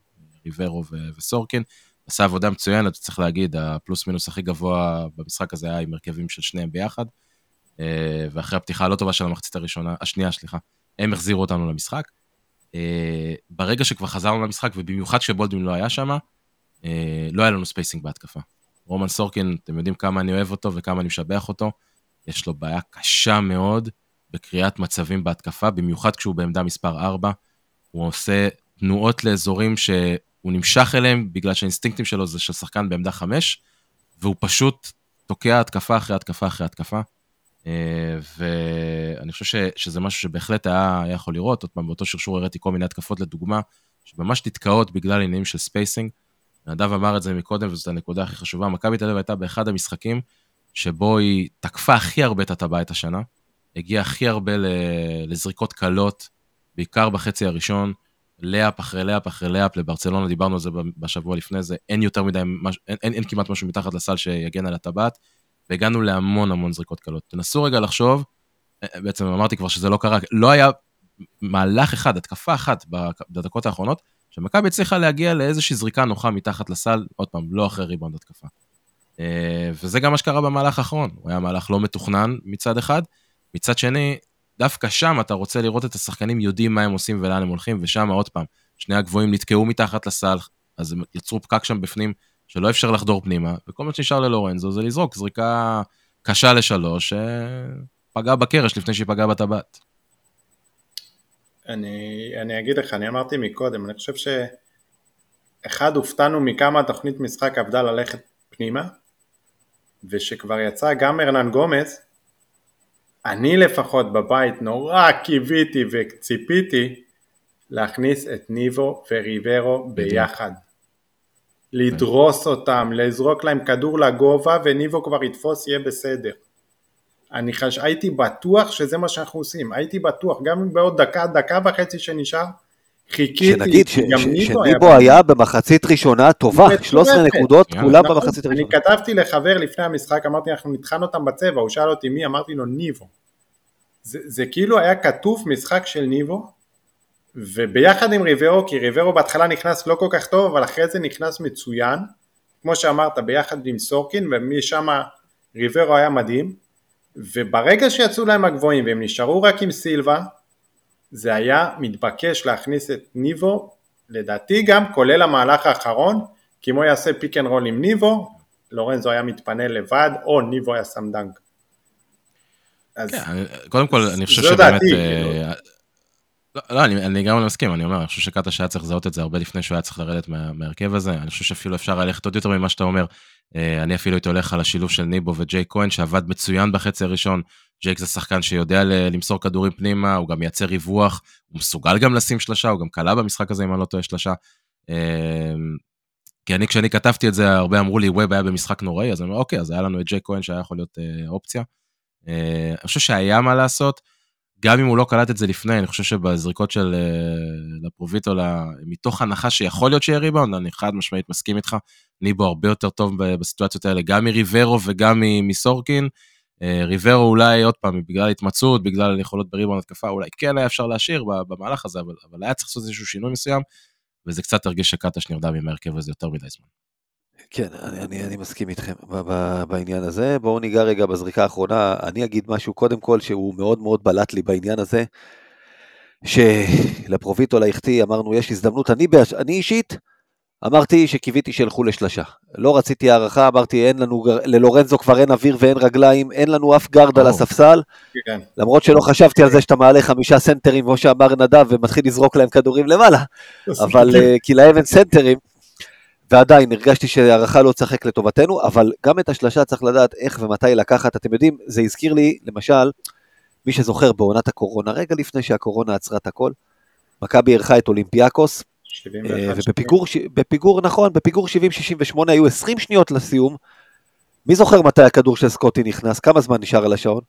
ריברו וסורקין, עשה עבודה מצוינת, צריך להגיד, הפלוס מינוס הכי גבוה במשחק הזה היה עם הרכבים של שניהם ביחד. אה, ואחרי הפתיחה הלא טובה של המחצית הראשונה, השנייה, סליחה, הם החזירו אותנו למשחק. אה, ברגע שכבר חזרנו למשחק, ובמיוחד כשבולדווין לא היה שם, אה, לא היה לנו spacing בהתקפה. רומן סורקין, אתם יודעים כמה אני אוהב אותו וכמה אני משבח אותו, יש לו בעיה קשה מאוד בקריאת מצבים בהתקפה, במיוחד כשהוא בעמדה מספר 4. הוא עושה תנועות לאזורים שהוא נמשך אליהם בגלל שהאינסטינקטים שלו זה של שחקן בעמדה 5, והוא פשוט תוקע התקפה אחרי התקפה אחרי התקפה. אה, ואני חושב ש, שזה משהו שבהחלט היה, היה יכול לראות, עוד פעם, באותו שרשור הראיתי כל מיני התקפות לדוגמה, שממש נתקעות בגלל עניינים של spacing. נדב אמר את זה מקודם, וזאת הנקודה הכי חשובה, מכבי תל אביב הייתה באחד המשחקים שבו היא תקפה הכי הרבה את הטבעת השנה, הגיעה הכי הרבה לזריקות קלות, בעיקר בחצי הראשון, lob אחרי lob אחרי lob, לברצלונה, דיברנו על זה בשבוע לפני זה, אין יותר מדי, אין, אין, אין כמעט משהו מתחת לסל שיגן על הטבעת. והגענו להמון המון זריקות קלות. תנסו רגע לחשוב, אה, בעצם אמרתי כבר שזה לא קרה, לא היה מהלך אחד, התקפה אחת בדקות האחרונות, שמכבי הצליחה להגיע לאיזושהי זריקה נוחה מתחת לסל, עוד פעם, לא אחרי ריבאונד התקפה. אה, וזה גם מה שקרה במהלך האחרון, הוא היה מהלך לא מתוכנן מצד אחד, מצד שני, דווקא שם אתה רוצה לראות את השחקנים יודעים מה הם עושים ולאן הם הולכים, ושם עוד פעם, שני הגבוהים נתקעו מתחת לסל, אז הם יצרו פקק שם בפנים, שלא אפשר לחדור פנימה, וכל מה שנשאר ללורנזו זה לזרוק זריקה קשה לשלוש, שפגעה בקרש לפני שהיא פגעה בטבעת. אני, אני אגיד לך, אני אמרתי מקודם, אני חושב שאחד, הופתענו מכמה התוכנית משחק עבדה ללכת פנימה, ושכבר יצא גם ארנן גומז, אני לפחות בבית נורא קיוויתי וציפיתי להכניס את ניבו וריברו ביחד. לדרוס אותם, לזרוק להם כדור לגובה וניבו כבר יתפוס יהיה בסדר. אני חש... הייתי בטוח שזה מה שאנחנו עושים, הייתי בטוח, גם בעוד דקה, דקה וחצי שנשאר, חיכיתי, שנגיד ש, ש, שניבו היה, היה במחצית ראשונה טובה, 13 נקודות, כולם נכון, במחצית ראשונה. אני כתבתי לחבר לפני המשחק, אמרתי אנחנו נטחן אותם בצבע, הוא שאל אותי מי, אמרתי לו ניבו. זה, זה כאילו היה כתוב משחק של ניבו, וביחד עם ריברו, כי ריברו בהתחלה נכנס לא כל כך טוב, אבל אחרי זה נכנס מצוין, כמו שאמרת, ביחד עם סורקין, ומשם ריברו היה מדהים, וברגע שיצאו להם הגבוהים והם נשארו רק עם סילבה, זה היה מתבקש להכניס את ניבו, לדעתי גם כולל המהלך האחרון, כי אם הוא יעשה pick and roll עם ניבו, לורנזו היה מתפנה לבד, או ניבו היה שם דאנק. כן, קודם כל, אני חושב שבאמת... אה, לא, לא אני, אני גם לא מסכים, אני אומר, אני חושב שקטש היה צריך לזהות את זה הרבה לפני שהוא היה צריך לרדת מה, מהרכב הזה, אני חושב שאפילו אפשר ללכת עוד יותר ממה שאתה אומר. אה, אני אפילו הייתי הולך על השילוב של ניבו וג'ייק כהן, שעבד מצוין בחצי הראשון. ג'ייק זה שחקן שיודע למסור כדורים פנימה, הוא גם מייצר ריווח, הוא מסוגל גם לשים שלשה, הוא גם קלה במשחק הזה, אם אני לא טועה, שלשה. אה, כי אני, כשאני כתבתי את זה, הרבה אמרו לי, ווב היה במשחק נוראי, אז אני אומר, אוקיי, אז היה לנו את ג'יי כהן שהיה יכול להיות אה, אופציה. אה, אני חושב שהיה מה לעשות, גם אם הוא לא קלט את זה לפני, אני חושב שבזריקות של אה, לפרוביטו, מתוך הנחה שיכול להיות שיהיה ריבאונד, אני חד משמעית מסכים איתך, ניבו הרבה יותר טוב בסיטואציות האלה, גם מריברו וגם מסורקין. אה, ריברו אולי, עוד פעם, בגלל התמצאות, בגלל יכולות בריבאונד התקפה, אולי כן היה אפשר להשאיר במהלך הזה, אבל, אבל היה צריך לעשות איזשהו שינוי מסוים, וזה קצת הרגיש שקטש נרדם עם ההרכב הזה יותר מדי זמן. כן, אני, אני, אני מסכים איתכם בעניין הזה. בואו ניגע רגע בזריקה האחרונה. אני אגיד משהו קודם כל שהוא מאוד מאוד בלט לי בעניין הזה, שלפרוביטו להחטיא אמרנו יש הזדמנות, אני, אני אישית אמרתי שקיוויתי שילכו לשלשה. לא רציתי הארכה, אמרתי אין לנו, ללורנזו כבר אין אוויר ואין רגליים, אין לנו אף גארד על הספסל. כן. למרות שלא חשבתי על זה שאתה מעלה חמישה סנטרים, כמו שאמר נדב, ומתחיל לזרוק להם כדורים למעלה. אבל אה, כי להם אין סנטרים. ועדיין הרגשתי שהארכה לא תשחק לטובתנו, אבל גם את השלשה צריך לדעת איך ומתי לקחת. אתם יודעים, זה הזכיר לי, למשל, מי שזוכר בעונת הקורונה, רגע לפני שהקורונה עצרה את הכל, מכבי אירחה את אולימפיאקוס, ובפיגור, בפיגור, נכון, בפיגור 70-68 היו 20 שניות לסיום. מי זוכר מתי הכדור של סקוטי נכנס? כמה זמן נשאר על השעון?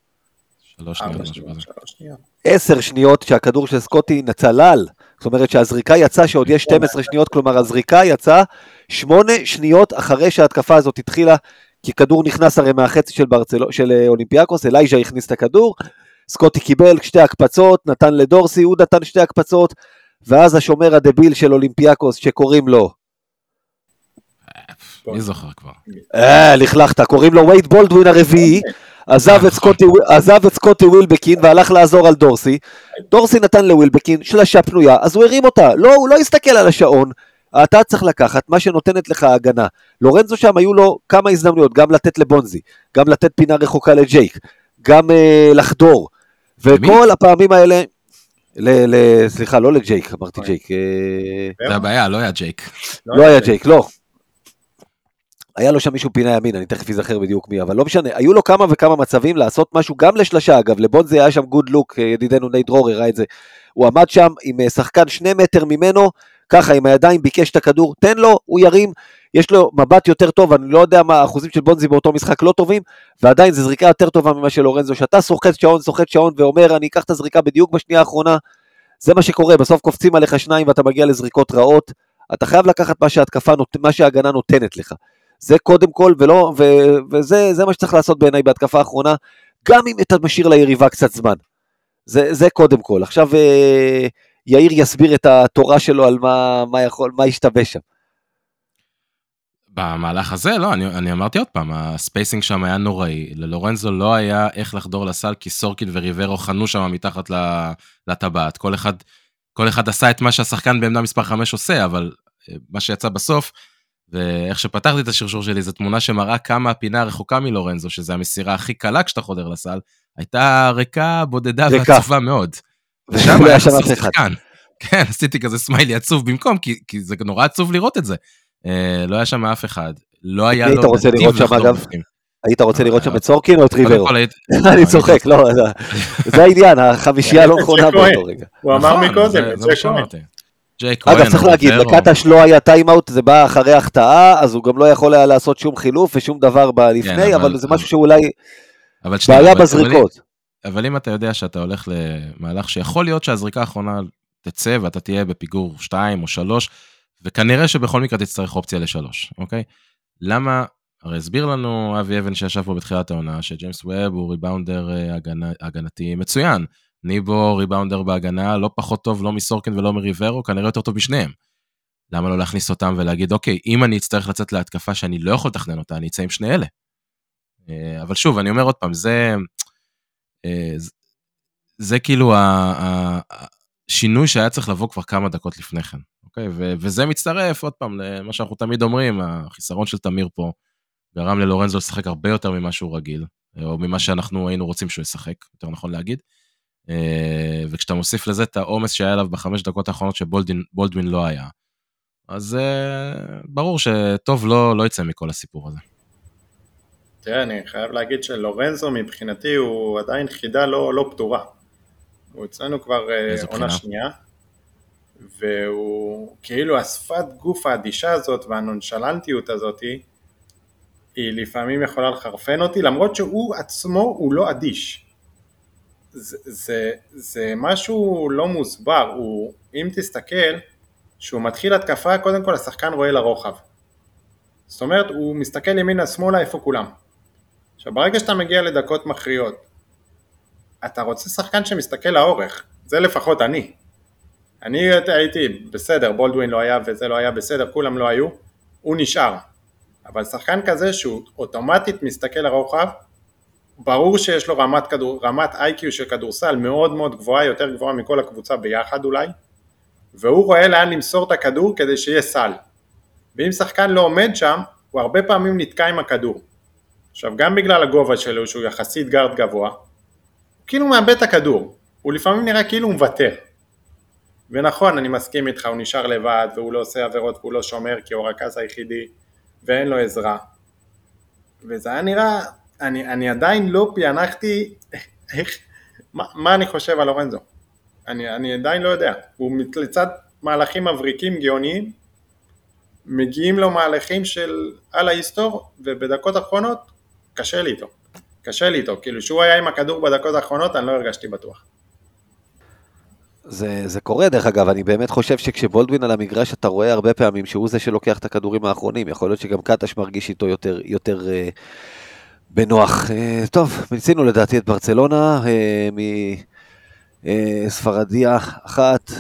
שלוש שניות. עשר שניות שהכדור של סקוטי נצלל. זאת אומרת שהזריקה יצאה שעוד יש 12 שניות, כלומר הזריקה יצאה שמונה שניות אחרי שההתקפה הזאת התחילה, כי כדור נכנס הרי מהחצי של, ברצלו, של אה, אולימפיאקוס, אלייז'ה הכניס את הכדור, סקוטי קיבל שתי הקפצות, נתן לדורסי, הוא נתן שתי הקפצות, ואז השומר הדביל של אולימפיאקוס שקוראים לו... מי זוכר כבר? אה, לכלכת, קוראים לו וייד בולדווין הרביעי, עזב את, סקוטי, ווילבקין והלך לעזור על דורסי. דורסי נתן לווילבקין שלשה פנויה, אז הוא הרים אותה. לא, הוא לא הסתכל על השעון. אתה צריך לקחת מה שנותנת לך הגנה. לורנזו שם היו לו כמה הזדמנויות, גם לתת לבונזי, גם לתת פינה רחוקה לג'ייק, גם אה, לחדור. וכל הפעמים האלה, ל, ל, סליחה, לא לג'ייק, אמרתי ג'ייק. אה, זה הבעיה, לא היה ג'ייק. לא היה ג'ייק, לא. היה לו שם מישהו פינה ימין, אני תכף אזכר בדיוק מי, אבל לא משנה, היו לו כמה וכמה מצבים לעשות משהו גם לשלשה, אגב, לבונזי היה שם good look, ידידנו נייט דרור הראה את זה. הוא עמד שם עם אה, שחקן שני מטר ממנו, ככה עם הידיים ביקש את הכדור, תן לו, הוא ירים, יש לו מבט יותר טוב, אני לא יודע מה האחוזים של בונזי באותו משחק לא טובים, ועדיין זו זריקה יותר טובה ממה של לורנזו, שאתה סוחט שעון, סוחט שעון ואומר, אני אקח את הזריקה בדיוק בשנייה האחרונה, זה מה שקורה, בסוף קופצים עליך שניים ואתה מגיע לזריקות רעות, אתה חייב לקחת מה שההתקפה, מה שההגנה נותנת לך. זה קודם כל, ולא, ו, וזה מה שצריך לעשות בעיניי בהתקפה האחרונה, גם אם אתה משאיר ליריבה קצת זמן. זה, זה קודם כל. עכשיו אה, יאיר יסביר את התורה שלו על מה, מה יכול, מה ישתבש שם. במהלך הזה, לא, אני, אני אמרתי עוד פעם, הספייסינג שם היה נוראי. ללורנזו לא היה איך לחדור לסל, כי סורקין וריברו חנו שם מתחת לטבעת. כל אחד, כל אחד עשה את מה שהשחקן בעמדה מספר 5 עושה, אבל אה, מה שיצא בסוף, ואיך שפתחתי את השרשור שלי, זו תמונה שמראה כמה הפינה רחוקה מלורנזו, שזה המסירה הכי קלה כשאתה חודר לסל, הייתה ריקה, בודדה ועצובה מאוד. ושם היה שם שחקן. כן, עשיתי כזה סמיילי עצוב במקום, כי, כי זה נורא עצוב לראות את זה. אה, לא היה שם אף אחד. לא היה לו... היית רוצה לראות שם אגב? היית רוצה לראות שם את סורקין או את ריברו? אני צוחק, לא, זה העניין, החמישייה לא נכונה באותו רגע. הוא אמר נכון, מקודם, את זה ג'ייק אגב, צריך להגיד, לקטש לא היה טיימאוט, זה בא אחרי החטאה, אז הוא גם לא יכול היה לעשות שום חילוף ושום דבר לפני, כן, אבל זה משהו שאולי בעיה בזריקות. אבל אם אתה יודע שאתה הולך למהלך שיכול להיות שהזריקה האחרונה תצא ואתה תהיה בפיגור 2 או 3, וכנראה שבכל מקרה תצטרך אופציה ל-3, אוקיי? למה, הרי הסביר לנו אבי אבן שישב פה בתחילת העונה, שג'יימס ווב הוא ריבאונדר אה, הגנתי מצוין. ניבו ריבאונדר בהגנה, לא פחות טוב לא מסורקין ולא מריברו, כנראה יותר טוב משניהם. למה לא להכניס אותם ולהגיד, אוקיי, אם אני אצטרך לצאת להתקפה שאני לא יכול לתכנן אותה, אני אצא עם שני אלה. אה, אבל שוב, אני אומר עוד פעם, זה, אה, זה כאילו השינוי שהיה צריך לבוא כבר כמה דקות לפני כן, אוקיי? וזה מצטרף, עוד פעם, למה שאנחנו תמיד אומרים, החיסרון של תמיר פה גרם ללורנזו לשחק הרבה יותר ממה שהוא רגיל, או ממה שאנחנו היינו רוצים שהוא ישחק, יותר נכון להגיד. אה, וכשאתה מוסיף לזה את העומס שהיה עליו בחמש דקות האחרונות שבולדווין לא היה, אז אה, ברור שטוב לא, לא יצא מכל הסיפור הזה. תראה, אני חייב להגיד שלורנזו מבחינתי הוא עדיין חידה לא, לא פתורה. הוא אצלנו כבר אה, עונה שנייה. והוא כאילו השפת גוף האדישה הזאת והנונשלנטיות הזאתי היא לפעמים יכולה לחרפן אותי למרות שהוא עצמו הוא לא אדיש זה, זה, זה משהו לא מוסבר, הוא, אם תסתכל, שהוא מתחיל התקפה, קודם כל השחקן רואה לרוחב. זאת אומרת, הוא מסתכל ימינה שמאלה איפה כולם. עכשיו ברגע שאתה מגיע לדקות מכריעות, אתה רוצה שחקן שמסתכל לאורך, זה לפחות אני. אני הייתי בסדר, בולדווין לא היה וזה לא היה בסדר, כולם לא היו, הוא נשאר. אבל שחקן כזה שהוא אוטומטית מסתכל לרוחב, ברור שיש לו רמת, כדור, רמת איי-קיו של כדורסל מאוד מאוד גבוהה, יותר גבוהה מכל הקבוצה ביחד אולי, והוא רואה לאן למסור את הכדור כדי שיהיה סל. ואם שחקן לא עומד שם, הוא הרבה פעמים נתקע עם הכדור. עכשיו גם בגלל הגובה שלו שהוא יחסית גארד גבוה, הוא כאילו מאבד את הכדור, הוא לפעמים נראה כאילו הוא מוותר. ונכון, אני מסכים איתך, הוא נשאר לבד והוא לא עושה עבירות והוא לא שומר כי הוא הרכז היחידי ואין לו עזרה. וזה היה נראה, אני, אני עדיין לא פענחתי איך, מה, מה אני חושב על לורנזו. אני, אני עדיין לא יודע. הוא לצד מהלכים מבריקים גאוניים, מגיעים לו מהלכים של על ההיסטור, ובדקות האחרונות קשה לי איתו. קשה לי איתו, כאילו שהוא היה עם הכדור בדקות האחרונות, אני לא הרגשתי בטוח. זה, זה קורה דרך אגב, אני באמת חושב שכשבולדווין על המגרש אתה רואה הרבה פעמים שהוא זה שלוקח את הכדורים האחרונים, יכול להיות שגם קטש מרגיש איתו יותר, יותר uh, בנוח. Uh, טוב, ניסינו לדעתי את ברצלונה uh, מספרדיה אחת,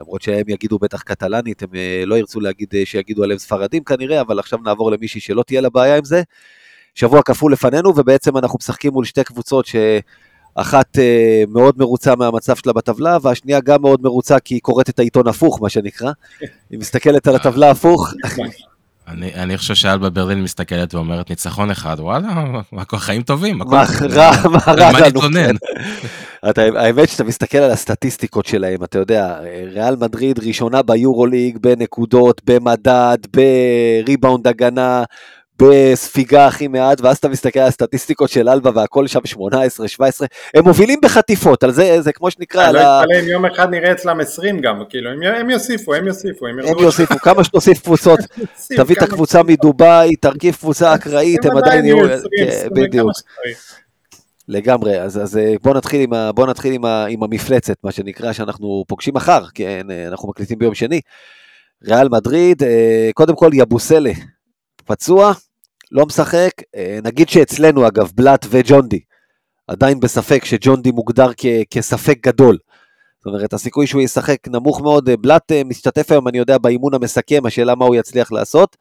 למרות שהם יגידו בטח קטלנית, הם uh, לא ירצו להגיד uh, שיגידו עליהם ספרדים כנראה, אבל עכשיו נעבור למישהי שלא תהיה לה בעיה עם זה. שבוע כפול לפנינו, ובעצם אנחנו משחקים מול שתי קבוצות ש... אחת אה, מאוד מרוצה מהמצב שלה בטבלה, והשנייה גם מאוד מרוצה כי היא קוראת את העיתון הפוך, מה שנקרא. היא מסתכלת על הטבלה הפוך. אני, אני חושב שאלבה ברלין מסתכלת ואומרת ניצחון אחד, וואלה, חיים טובים. מה רע, מה רע לנו. כן. אתה, האמת שאתה מסתכל על הסטטיסטיקות שלהם, אתה יודע, ריאל מדריד ראשונה ביורוליג בנקודות, במדד, בריבאונד הגנה, בספיגה הכי מעט, ואז אתה מסתכל על הסטטיסטיקות של אלבה והכל שם 18, 17, הם מובילים בחטיפות, על זה, זה כמו שנקרא. אני לא אתפלא אם יום אחד נראה אצלם 20 גם, כאילו, הם, הם יוסיפו, הם יוסיפו, הם יוסיפו, כמה שתוסיף קבוצות, תביא את הקבוצה מדובאי, תרכיב קבוצה אקראית, הם עדיין יהיו, כן, בדיוק. לגמרי, אז, אז אה, בוא נתחיל, עם, ה, בוא נתחיל עם, ה, עם המפלצת, מה שנקרא, שאנחנו פוגשים מחר, כן, אנחנו מקליטים ביום שני. ריאל מדריד, אה, קודם כל יבוסלה, פצוע, לא משחק, אה, נגיד שאצלנו אגב, בלאט וג'ונדי, עדיין בספק שג'ונדי מוגדר כ- כספק גדול. זאת אומרת, הסיכוי שהוא ישחק נמוך מאוד, אה, בלאט אה, משתתף היום, אני יודע, באימון המסכם, השאלה מה הוא יצליח לעשות,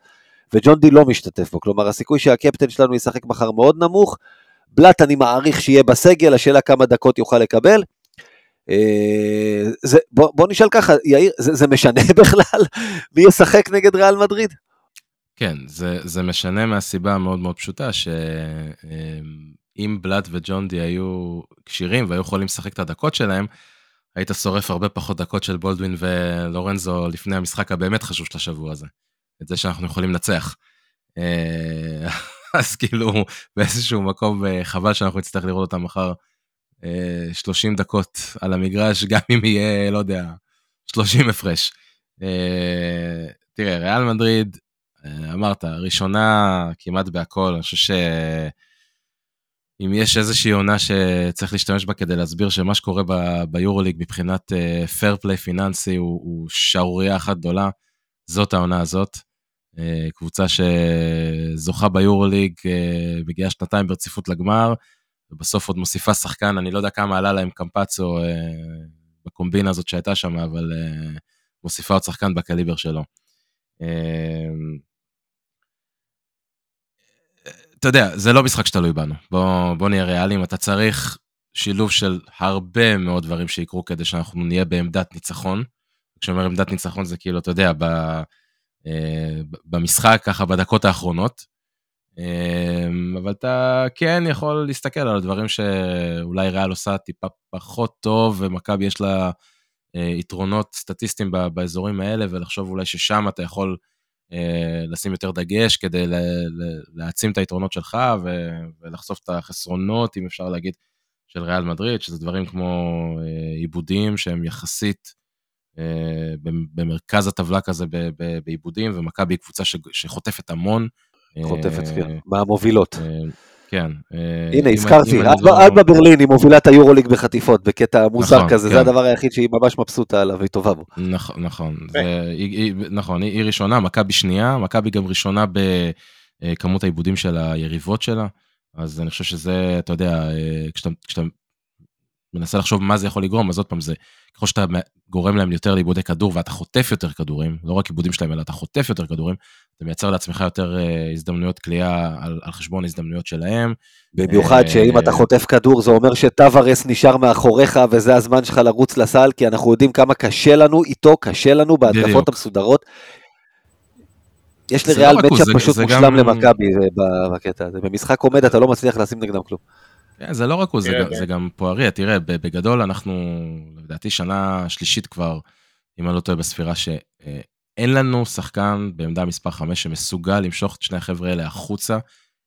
וג'ונדי לא משתתף בו, כלומר הסיכוי שהקפטן שלנו ישחק מחר מאוד נמוך, בלאט אני מעריך שיהיה בסגל, השאלה כמה דקות יוכל לקבל. זה, בוא, בוא נשאל ככה, יאיר, זה, זה משנה בכלל מי ישחק נגד ריאל מדריד? כן, זה, זה משנה מהסיבה המאוד מאוד פשוטה, שאם בלאט וג'ונדי היו כשירים והיו יכולים לשחק את הדקות שלהם, היית שורף הרבה פחות דקות של בולדווין ולורנזו לפני המשחק הבאמת חשוב של השבוע הזה. את זה שאנחנו יכולים לנצח. אה, אז כאילו, באיזשהו מקום אה, חבל שאנחנו נצטרך לראות אותם מחר 30 אה, דקות על המגרש, גם אם יהיה, לא יודע, 30 הפרש. תראה, ריאל מדריד אה, אמרת, ראשונה כמעט בהכל, אני חושב שאם יש איזושהי עונה שצריך להשתמש בה כדי להסביר שמה שקורה ביורוליג מבחינת פייר uh, פליי פיננסי הוא, הוא שערורייה אחת גדולה, זאת העונה הזאת. Uh, קבוצה שזוכה ביורוליג, מגיעה שנתיים ברציפות לגמר, ובסוף עוד מוסיפה שחקן, אני לא יודע כמה עלה להם קמפצו בקומבינה הזאת שהייתה שם, אבל מוסיפה עוד שחקן בקליבר שלו. אתה יודע, זה לא משחק שתלוי בנו. בוא, בוא נהיה ריאליים, אתה צריך שילוב של הרבה מאוד דברים שיקרו כדי שאנחנו נהיה בעמדת ניצחון. כשאומר עמדת ניצחון זה כאילו, אתה יודע, ב, אה, במשחק, ככה בדקות האחרונות. אה, אבל אתה כן יכול להסתכל על הדברים שאולי ריאל עושה טיפה פחות טוב, ומכבי יש לה אה, יתרונות סטטיסטיים באזורים האלה, ולחשוב אולי ששם אתה יכול לשים יותר דגש כדי להעצים את היתרונות שלך ולחשוף את החסרונות, אם אפשר להגיד, של ריאל מדריד, שזה דברים כמו אה, עיבודים שהם יחסית במרכז הטבלה כזה בעיבודים, ומכבי היא קבוצה שחוטפת המון. חוטפת, כן, מהמובילות. כן. הנה, הזכרתי, אלבה ברלין היא מובילה את היורוליג בחטיפות, בקטע מוזר נכון, כזה, כן. זה הדבר היחיד שהיא ממש מבסוטה עליו, היא טובה בו. נכון, נכון, נכון, היא ראשונה, מכבי שנייה, מכבי גם ראשונה בכמות העיבודים של היריבות שלה, אז אני חושב שזה, אתה יודע, כשאתה מנסה לחשוב מה זה יכול לגרום, אז עוד פעם, זה ככל שאתה גורם להם יותר לאיבודי כדור ואתה חוטף יותר כדורים, לא רק עיבודים שלהם, אלא אתה חוטף יותר כדורים, אתה מייצר לעצמך יותר uh, הזדמנויות כליאה על, על חשבון הזדמנויות שלהם. במיוחד uh, שאם אתה חוטף כדור, זה אומר שטווארס נשאר מאחוריך וזה הזמן שלך לרוץ לסל, כי אנחנו יודעים כמה קשה לנו איתו, קשה לנו בהתקפות המסודרות. יש לריאל לא מצ'אפ פשוט מושלם גם... למכבי בקטע הזה. במשחק עומד אתה לא מצליח לשים נגדם כלום. כן, זה לא רק הוא, זה, כן, זה גם פואריה, תראה, בגדול אנחנו, לדעתי שנה שלישית כבר, אם אני לא טועה בספירה, שאין לנו שחקן בעמדה מספר 5 שמסוגל למשוך את שני החבר'ה האלה החוצה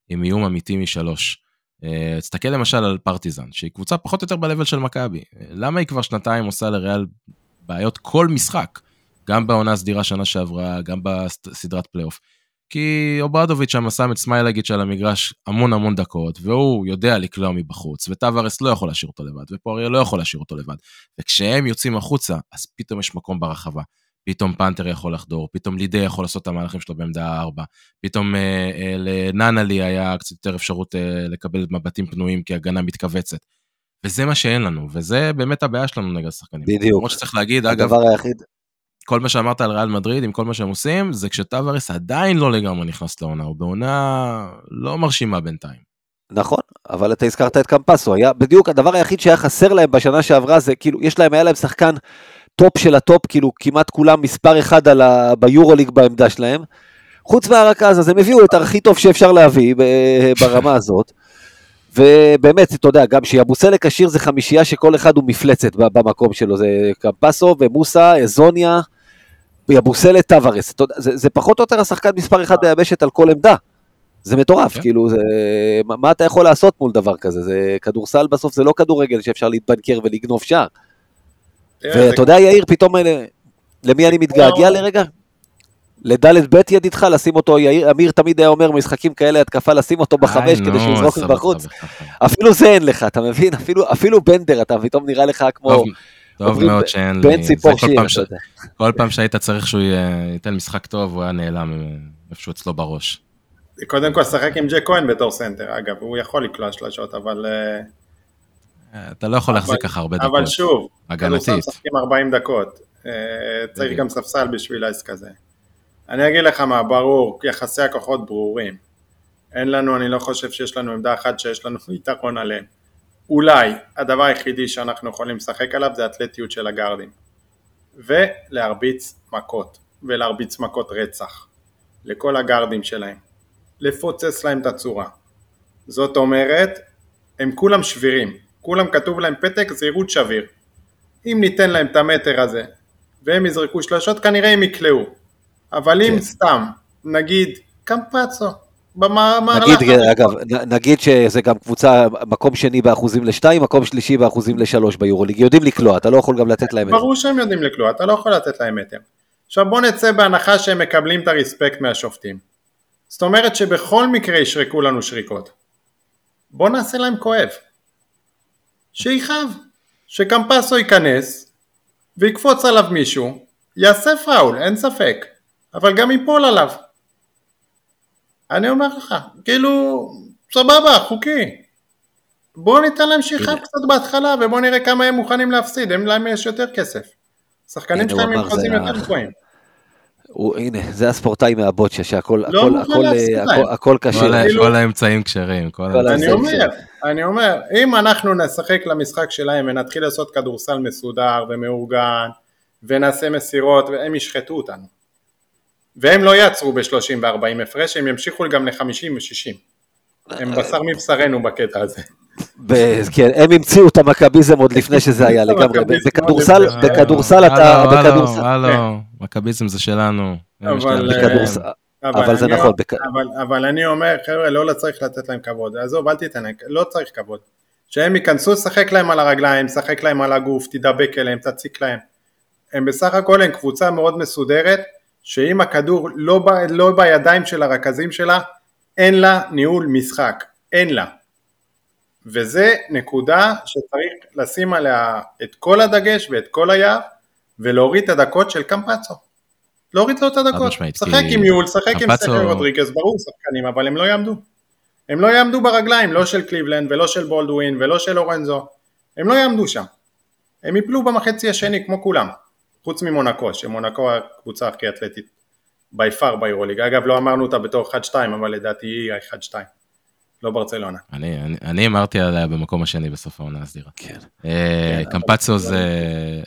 עם איום אמיתי משלוש. אה, תסתכל למשל על פרטיזן, שהיא קבוצה פחות או יותר ב של מכבי. למה היא כבר שנתיים עושה לריאל בעיות כל משחק? גם בעונה הסדירה שנה שעברה, גם בסדרת פלייאוף. כי אוברדוביץ' שם שם את סמיילגיץ' על המגרש המון המון דקות, והוא יודע לקלוע מבחוץ, וטווארס לא יכול להשאיר אותו לבד, ופואריה לא יכול להשאיר אותו לבד. וכשהם יוצאים החוצה, אז פתאום יש מקום ברחבה. פתאום פנתר יכול לחדור, פתאום לידי יכול לעשות את המהלכים שלו בעמדה הארבע, פתאום אה, אה, לננלי היה קצת יותר אפשרות אה, לקבל מבטים פנויים כי הגנה מתכווצת. וזה מה שאין לנו, וזה באמת הבעיה שלנו נגד השחקנים. בדיוק. כמו שצריך להגיד, אגב, הדבר היחיד, כל מה שאמרת על ריאל מדריד, עם כל מה שהם עושים, זה כשטווארס עדיין לא לגמרי נכנס לעונה, הוא בעונה לא מרשימה בינתיים. נכון, אבל אתה הזכרת את קמפסו, היה בדיוק הדבר היחיד שהיה חסר להם בשנה שעברה זה כאילו, יש להם, היה להם שחקן top של ה top, כאילו כמעט כולם מספר אחד על ה... ביורוליג בעמדה שלהם. חוץ מהרכז, אז הם הביאו את הכי טוב שאפשר להביא ברמה הזאת. ובאמת, אתה יודע, גם שיבוסלק כשיר זה חמישייה שכל אחד הוא מפלצת במקום שלו, זה קמפסו ומוסה, אזוניה, יבוסלת טווארס, זה, זה פחות או יותר השחקן מספר אחד ביבשת על כל עמדה. זה מטורף, okay. כן. כאילו, זה, מה, מה אתה יכול לעשות מול דבר כזה? זה כדורסל בסוף, זה לא כדורגל שאפשר להתבנקר ולגנוב שער. ואתה יודע, יאיר, פתאום, למי אני מתגעגע לרגע? לדלת ב' ידידך, לשים אותו, יאיר, אמיר תמיד היה אומר, משחקים כאלה, התקפה, לשים אותו בחמש כדי שיזרוק מבחוץ. אפילו זה אין לך, אתה מבין? אפילו, אפילו בנדר, אתה פתאום נראה לך כמו... טוב מאוד שאין לי... בן ציפור שיר, אתה יודע. כל פעם שהיית צריך שהוא ייתן משחק טוב, הוא היה נעלם איפשהו אצלו בראש. קודם כל, שחק עם ג'ק כהן בתור סנטר, אגב, הוא יכול לקלוע שלשות, אבל... אתה לא יכול להחזיק ככה הרבה דקות. אבל שוב, הגנתית. משחקים 40 דקות, אה, צריך גם ספסל בשביל העסק כזה. אני אגיד לך מה, ברור, יחסי הכוחות ברורים. אין לנו, אני לא חושב שיש לנו עמדה אחת שיש לנו יתרון עליהם. אולי הדבר היחידי שאנחנו יכולים לשחק עליו זה האתלטיות של הגארדים. ולהרביץ מכות, ולהרביץ מכות רצח. לכל הגארדים שלהם. לפוצץ להם את הצורה. זאת אומרת, הם כולם שבירים. כולם כתוב להם פתק זהירות שביר. אם ניתן להם את המטר הזה, והם יזרקו שלושות, כנראה הם יקלעו. אבל אם כן. סתם, נגיד, קמפצו, במהלך... נגיד, אגב, נגיד שזה גם קבוצה, מקום שני באחוזים לשתיים, מקום שלישי באחוזים לשלוש ביורוליג, יודעים לקלוע, אתה לא יכול גם לתת להם זה. ברור שהם יודעים לקלוע, אתה לא יכול לתת להם מטר. עכשיו בוא נצא בהנחה שהם מקבלים את הרספקט מהשופטים. זאת אומרת שבכל מקרה ישרקו לנו שריקות. בוא נעשה להם כואב. שיכאב. שקמפסו ייכנס ויקפוץ עליו מישהו, יעשה פאול, אין ספק. אבל גם ייפול עליו. אני אומר לך, כאילו, סבבה, חוקי. בואו ניתן להם שיחה קצת בהתחלה ובואו נראה כמה הם מוכנים להפסיד, הם להם יש יותר כסף. שחקנים שלהם עם חוזים יותר גבוהים. הנה, זה הספורטאי מהבוטשה, שהכל לא הכל, הכל, הכל, הכל קשה. כל, כאילו, כל האמצעים כשרים. אני אומר, אני אומר, אם אנחנו נשחק למשחק שלהם ונתחיל לעשות כדורסל מסודר ומאורגן, ונעשה מסירות, הם ישחטו אותנו. והם לא יעצרו ב-30 ו-40 הפרש, הם ימשיכו גם ל-50 ו-60. הם בשר מבשרנו בקטע הזה. כן, הם המציאו את המכביזם עוד לפני שזה היה לגמרי, בכדורסל, בכדורסל אתה, בכדורסל. הלו, הלו, מכביזם זה שלנו. אבל זה נכון. אבל אני אומר, חבר'ה, לא צריך לתת להם כבוד, עזוב, אל תיתן להם, לא צריך כבוד. שהם ייכנסו, שחק להם על הרגליים, שחק להם על הגוף, תדבק אליהם, תציק להם. הם בסך הכל הם קבוצה מאוד מסודרת, שאם הכדור לא, ב, לא בידיים של הרכזים שלה, אין לה ניהול משחק, אין לה. וזה נקודה שצריך לשים עליה את כל הדגש ואת כל היער, ולהוריד את הדקות של קמפצו. להוריד לו את הדקות, שחק עם יול, שחק עם סקר רודריגז, ברור שחקנים, אבל הם לא יעמדו. הם לא יעמדו ברגליים, לא של קליבלנד ולא של בולדווין ולא של אורנזו, הם לא יעמדו שם. הם יפלו במחצי השני כמו כולם, חוץ ממונקו, שמונקו הקבוצה הכי אתלטית בי פאר ביורוליג. אגב, לא אמרנו אותה בתור 1-2, אבל לדעתי היא ה-1-2. לא ברצלונה. אני, אני, אני אמרתי עליה במקום השני בסוף העונה הסדירה. כן. אה, כן קמפצו זה,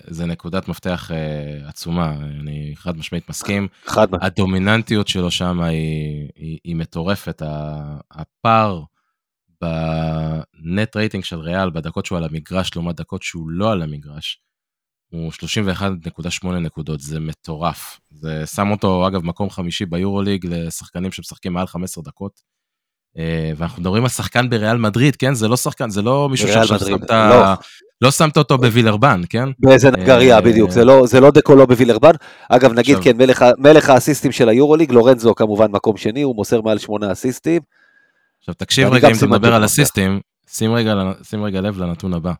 זה נקודת מפתח אה, עצומה, אני חד משמעית מסכים. חד משמעית. הדומיננטיות שלו שם היא, היא, היא מטורפת, הפער בנט רייטינג של ריאל בדקות שהוא על המגרש לעומת דקות שהוא לא על המגרש, הוא 31.8 נקודות, זה מטורף. זה שם אותו, אגב, מקום חמישי ביורוליג לשחקנים שמשחקים מעל 15 דקות. אה, ואנחנו מדברים על שחקן בריאל מדריד, כן? זה לא שחקן, זה לא מישהו שעכשיו שמת... לא. לא שמת אותו בווילרבן, כן? באיזה נגריה, אה, בדיוק, זה לא, זה לא דקו לא בווילרבן. אגב, נגיד. כן, מלך, מלך האסיסטים של היורוליג, לורנזו כמובן מקום שני, הוא מוסר מעל שמונה אסיסטים. עכשיו תקשיב רגע, אם אתה מדבר על אסיסטים, שים רגע, שים רגע לב לנתון הבא.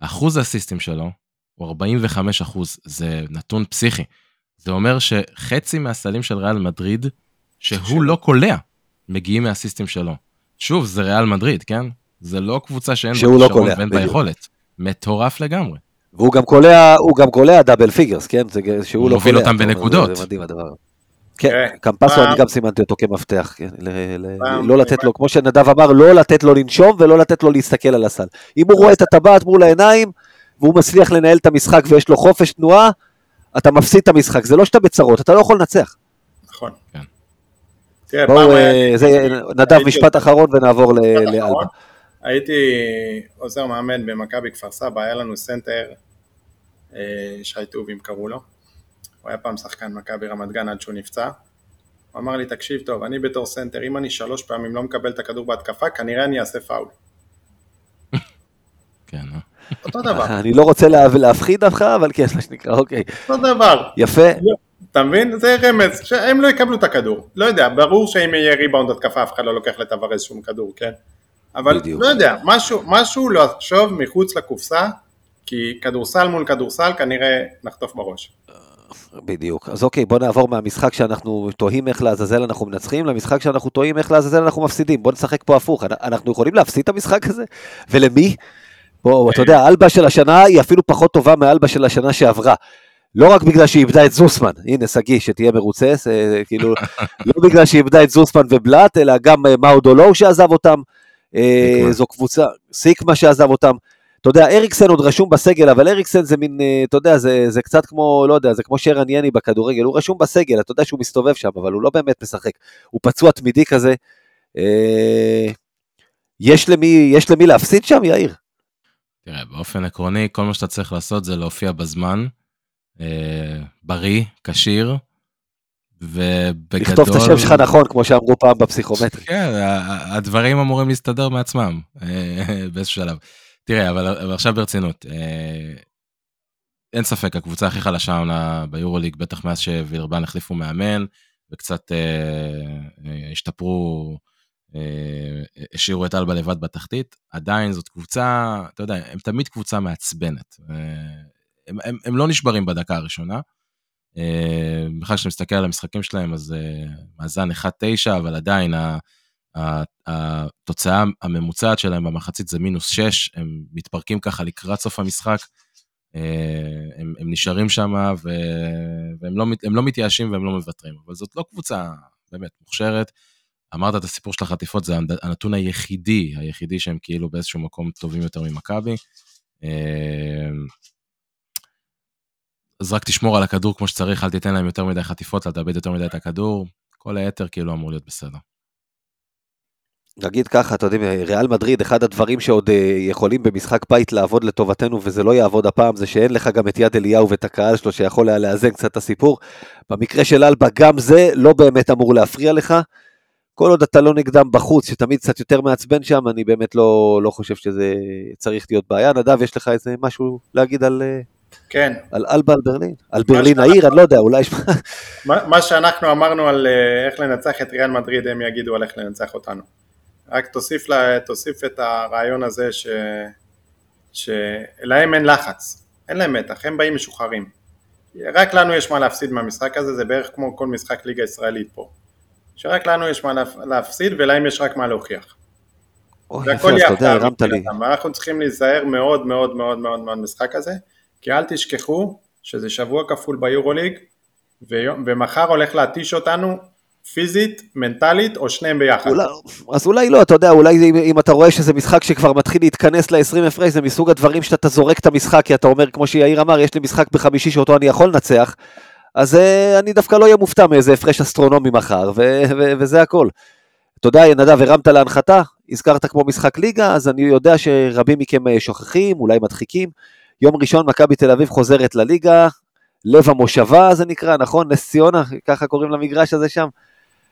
אחוז האסיסטים שלו הוא 45 אחוז, זה נתון פסיכי. זה אומר שחצי מהסלים של ריאל מדריד, שהוא לא קולע, מגיעים מהאסיסטים שלו. שוב, זה ריאל מדריד, כן? זה לא קבוצה שאין בה לא כישרון ואין בה יכולת. מטורף לגמרי. והוא גם קולע, הוא גם קולע double figures, כן? זה שהוא הוא לא מוביל אותם בנקודות. זה מדהים הדבר. כן, כן, קמפסו אני גם סימנתי אותו כמפתח, כן, לא לתת לו, כמו שנדב אמר, לא לתת לו לנשום ולא לתת לו להסתכל על הסל. אם הוא רואה את הטבעת מול העיניים, והוא מצליח לנהל את המשחק ויש לו חופש תנועה, אתה מפסיד את המשחק, זה לא שאתה בצרות, אתה לא יכול לנצח. נכון. כן. בואו, אה, נדב משפט אחרון ונעבור לאלבה. הייתי עוזר מאמן במכבי כפר סבא, היה לנו סנטר, אה, שי טובים קראו לו, הוא היה פעם שחקן מכבי רמת גן עד שהוא נפצע, הוא אמר לי, תקשיב טוב, אני בתור סנטר, אם אני שלוש פעמים לא מקבל את הכדור בהתקפה, כנראה אני אעשה פאול. כן, אה? אותו דבר. אני לא רוצה להפחיד אותך, אבל כן, מה שנקרא, אוקיי. אותו דבר. יפה. אתה מבין? זה רמז, שהם לא יקבלו את הכדור. לא יודע, ברור שאם יהיה ריבאונד התקפה, אף אחד לא לוקח לטוורז שום כדור, כן? אבל בדיוק. לא יודע, משהו, משהו לחשוב מחוץ לקופסה, כי כדורסל מול כדורסל כנראה נחטוף בראש. בדיוק. אז אוקיי, בוא נעבור מהמשחק שאנחנו תוהים איך לעזאזל אנחנו מנצחים, למשחק שאנחנו תוהים איך לעזאזל אנחנו מפסידים. בוא נשחק פה הפוך. אנחנו יכולים להפסיד את המשחק הזה? ולמי? בוא, אתה יודע, האלבה של השנה היא אפילו פחות טובה מהאלבה של השנה שעברה. לא רק בגלל שהיא איבדה את זוסמן, הנה שגיא, שתהיה מרוצה, כאילו, לא בגלל שהיא איבדה את זוסמן ובלאט, אלא גם אה, מאודולו שעזב אותם, אה, זו קבוצה, סיקמה שעזב אותם. אתה יודע, אריקסן עוד רשום בסגל, אבל אריקסן זה מין, אה, אתה יודע, זה, זה קצת כמו, לא יודע, זה כמו שרן יני בכדורגל, הוא רשום בסגל, אתה יודע שהוא מסתובב שם, אבל הוא לא באמת משחק. הוא פצוע תמידי כזה. יש למי, יש למי להפסיד שם, יאיר? תראה, באופן עקרוני, כל מה שאתה צריך לעשות זה להופיע בזמן, אה, בריא, כשיר, ובגדול... לכתוב את השם שלך נכון, כמו שאמרו פעם בפסיכומטרי. כן, הדברים אמורים להסתדר מעצמם אה, באיזשהו שלב. תראה, אבל, אבל עכשיו ברצינות, אה, אין ספק, הקבוצה הכי חלשה עונה ביורוליג, בטח מאז שווילרבן החליפו מאמן, וקצת אה, אה, השתפרו, אה, השאירו את אלבה לבד בתחתית, עדיין זאת קבוצה, אתה יודע, הם תמיד קבוצה מעצבנת. אה, הם, הם, הם לא נשברים בדקה הראשונה. אה, בכלל כשאתה מסתכל על המשחקים שלהם, אז אה, מאזן 1-9, אבל עדיין התוצאה הממוצעת שלהם במחצית זה מינוס 6, הם מתפרקים ככה לקראת סוף המשחק. אה, הם, הם נשארים שם והם לא, לא מתייאשים והם לא מוותרים, אבל זאת לא קבוצה באמת מוכשרת. אמרת את הסיפור של החטיפות, זה הנתון היחידי, היחידי שהם כאילו באיזשהו מקום טובים יותר ממכבי. אז רק תשמור על הכדור כמו שצריך, אל תיתן להם יותר מדי חטיפות, אל תאבד יותר מדי את הכדור, כל היתר כאילו אמור להיות בסדר. נגיד ככה, אתה יודע, ריאל מדריד, אחד הדברים שעוד אה, יכולים במשחק בית לעבוד לטובתנו, וזה לא יעבוד הפעם, זה שאין לך גם את יד אליהו ואת הקהל שלו שיכול היה לאזן קצת את הסיפור. במקרה של אלבה, גם זה לא באמת אמור להפריע לך. כל עוד אתה לא נגדם בחוץ, שתמיד קצת יותר מעצבן שם, אני באמת לא, לא חושב שזה צריך להיות בעיה. נדב, יש לך איזה משהו להגיד על, אה, כן. על אלבה על ברלין? על ברלין העיר, אני לא יודע, אולי... מה, שאנחנו אמרנו על אה, איך לנצח את ריאל מדריד, הם יגידו על איך לנצח אותנו. רק תוסיף, לה, תוסיף את הרעיון הזה ש... שלהם אין לחץ, אין להם מתח, הם באים משוחררים. רק לנו יש מה להפסיד מהמשחק הזה, זה בערך כמו כל משחק ליגה ישראלית פה. שרק לנו יש מה להפסיד ולהם יש רק מה להוכיח. אוי, יפה, אז אתה יודע, הרמת לי. ואנחנו צריכים להיזהר מאוד מאוד מאוד מאוד מהמשחק הזה, כי אל תשכחו שזה שבוע כפול ביורוליג, ומחר הולך להתיש אותנו פיזית, מנטלית, או שניהם ביחד. אולי, אז אולי לא, אתה יודע, אולי אם, אם אתה רואה שזה משחק שכבר מתחיל להתכנס ל-20 הפרש, זה מסוג הדברים שאתה זורק את המשחק, כי אתה אומר, כמו שיאיר אמר, יש לי משחק בחמישי שאותו אני יכול לנצח, אז uh, אני דווקא לא אהיה מופתע מאיזה הפרש אסטרונומי מחר, ו- ו- וזה הכל. אתה יודע, נדב, הרמת להנחתה, הזכרת כמו משחק ליגה, אז אני יודע שרבים מכם אה, שוכחים, אולי מדחיקים. יום ראשון מכבי תל אביב חוזרת לליגה, לב המושבה זה נקרא, נכון? נס ציונה, ככה קוראים למגרש הזה שם.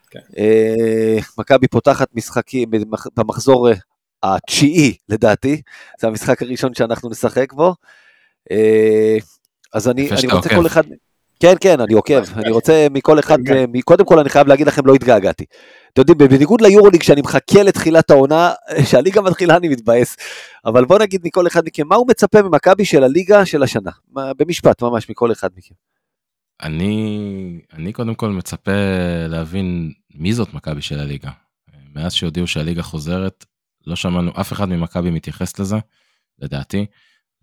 כן. אה, מכבי פותחת משחקים במחזור אה, התשיעי לדעתי, זה המשחק הראשון שאנחנו נשחק בו. אה, אז אני, אני רוצה כל אחד... כן, כן, אני עוקב, אני רוצה מכל אחד, קודם כל אני חייב להגיד לכם, לא התגעגעתי. אתם יודעים, בניגוד ליורוליג שאני מחכה לתחילת העונה, שהליגה מתחילה אני מתבאס, אבל בוא נגיד מכל אחד מכם, מה הוא מצפה ממכבי של הליגה של השנה? במשפט ממש מכל אחד מכם. אני, אני קודם כל מצפה להבין מי זאת מכבי של הליגה. מאז שהודיעו שהליגה חוזרת, לא שמענו אף אחד ממכבי מתייחס לזה, לדעתי.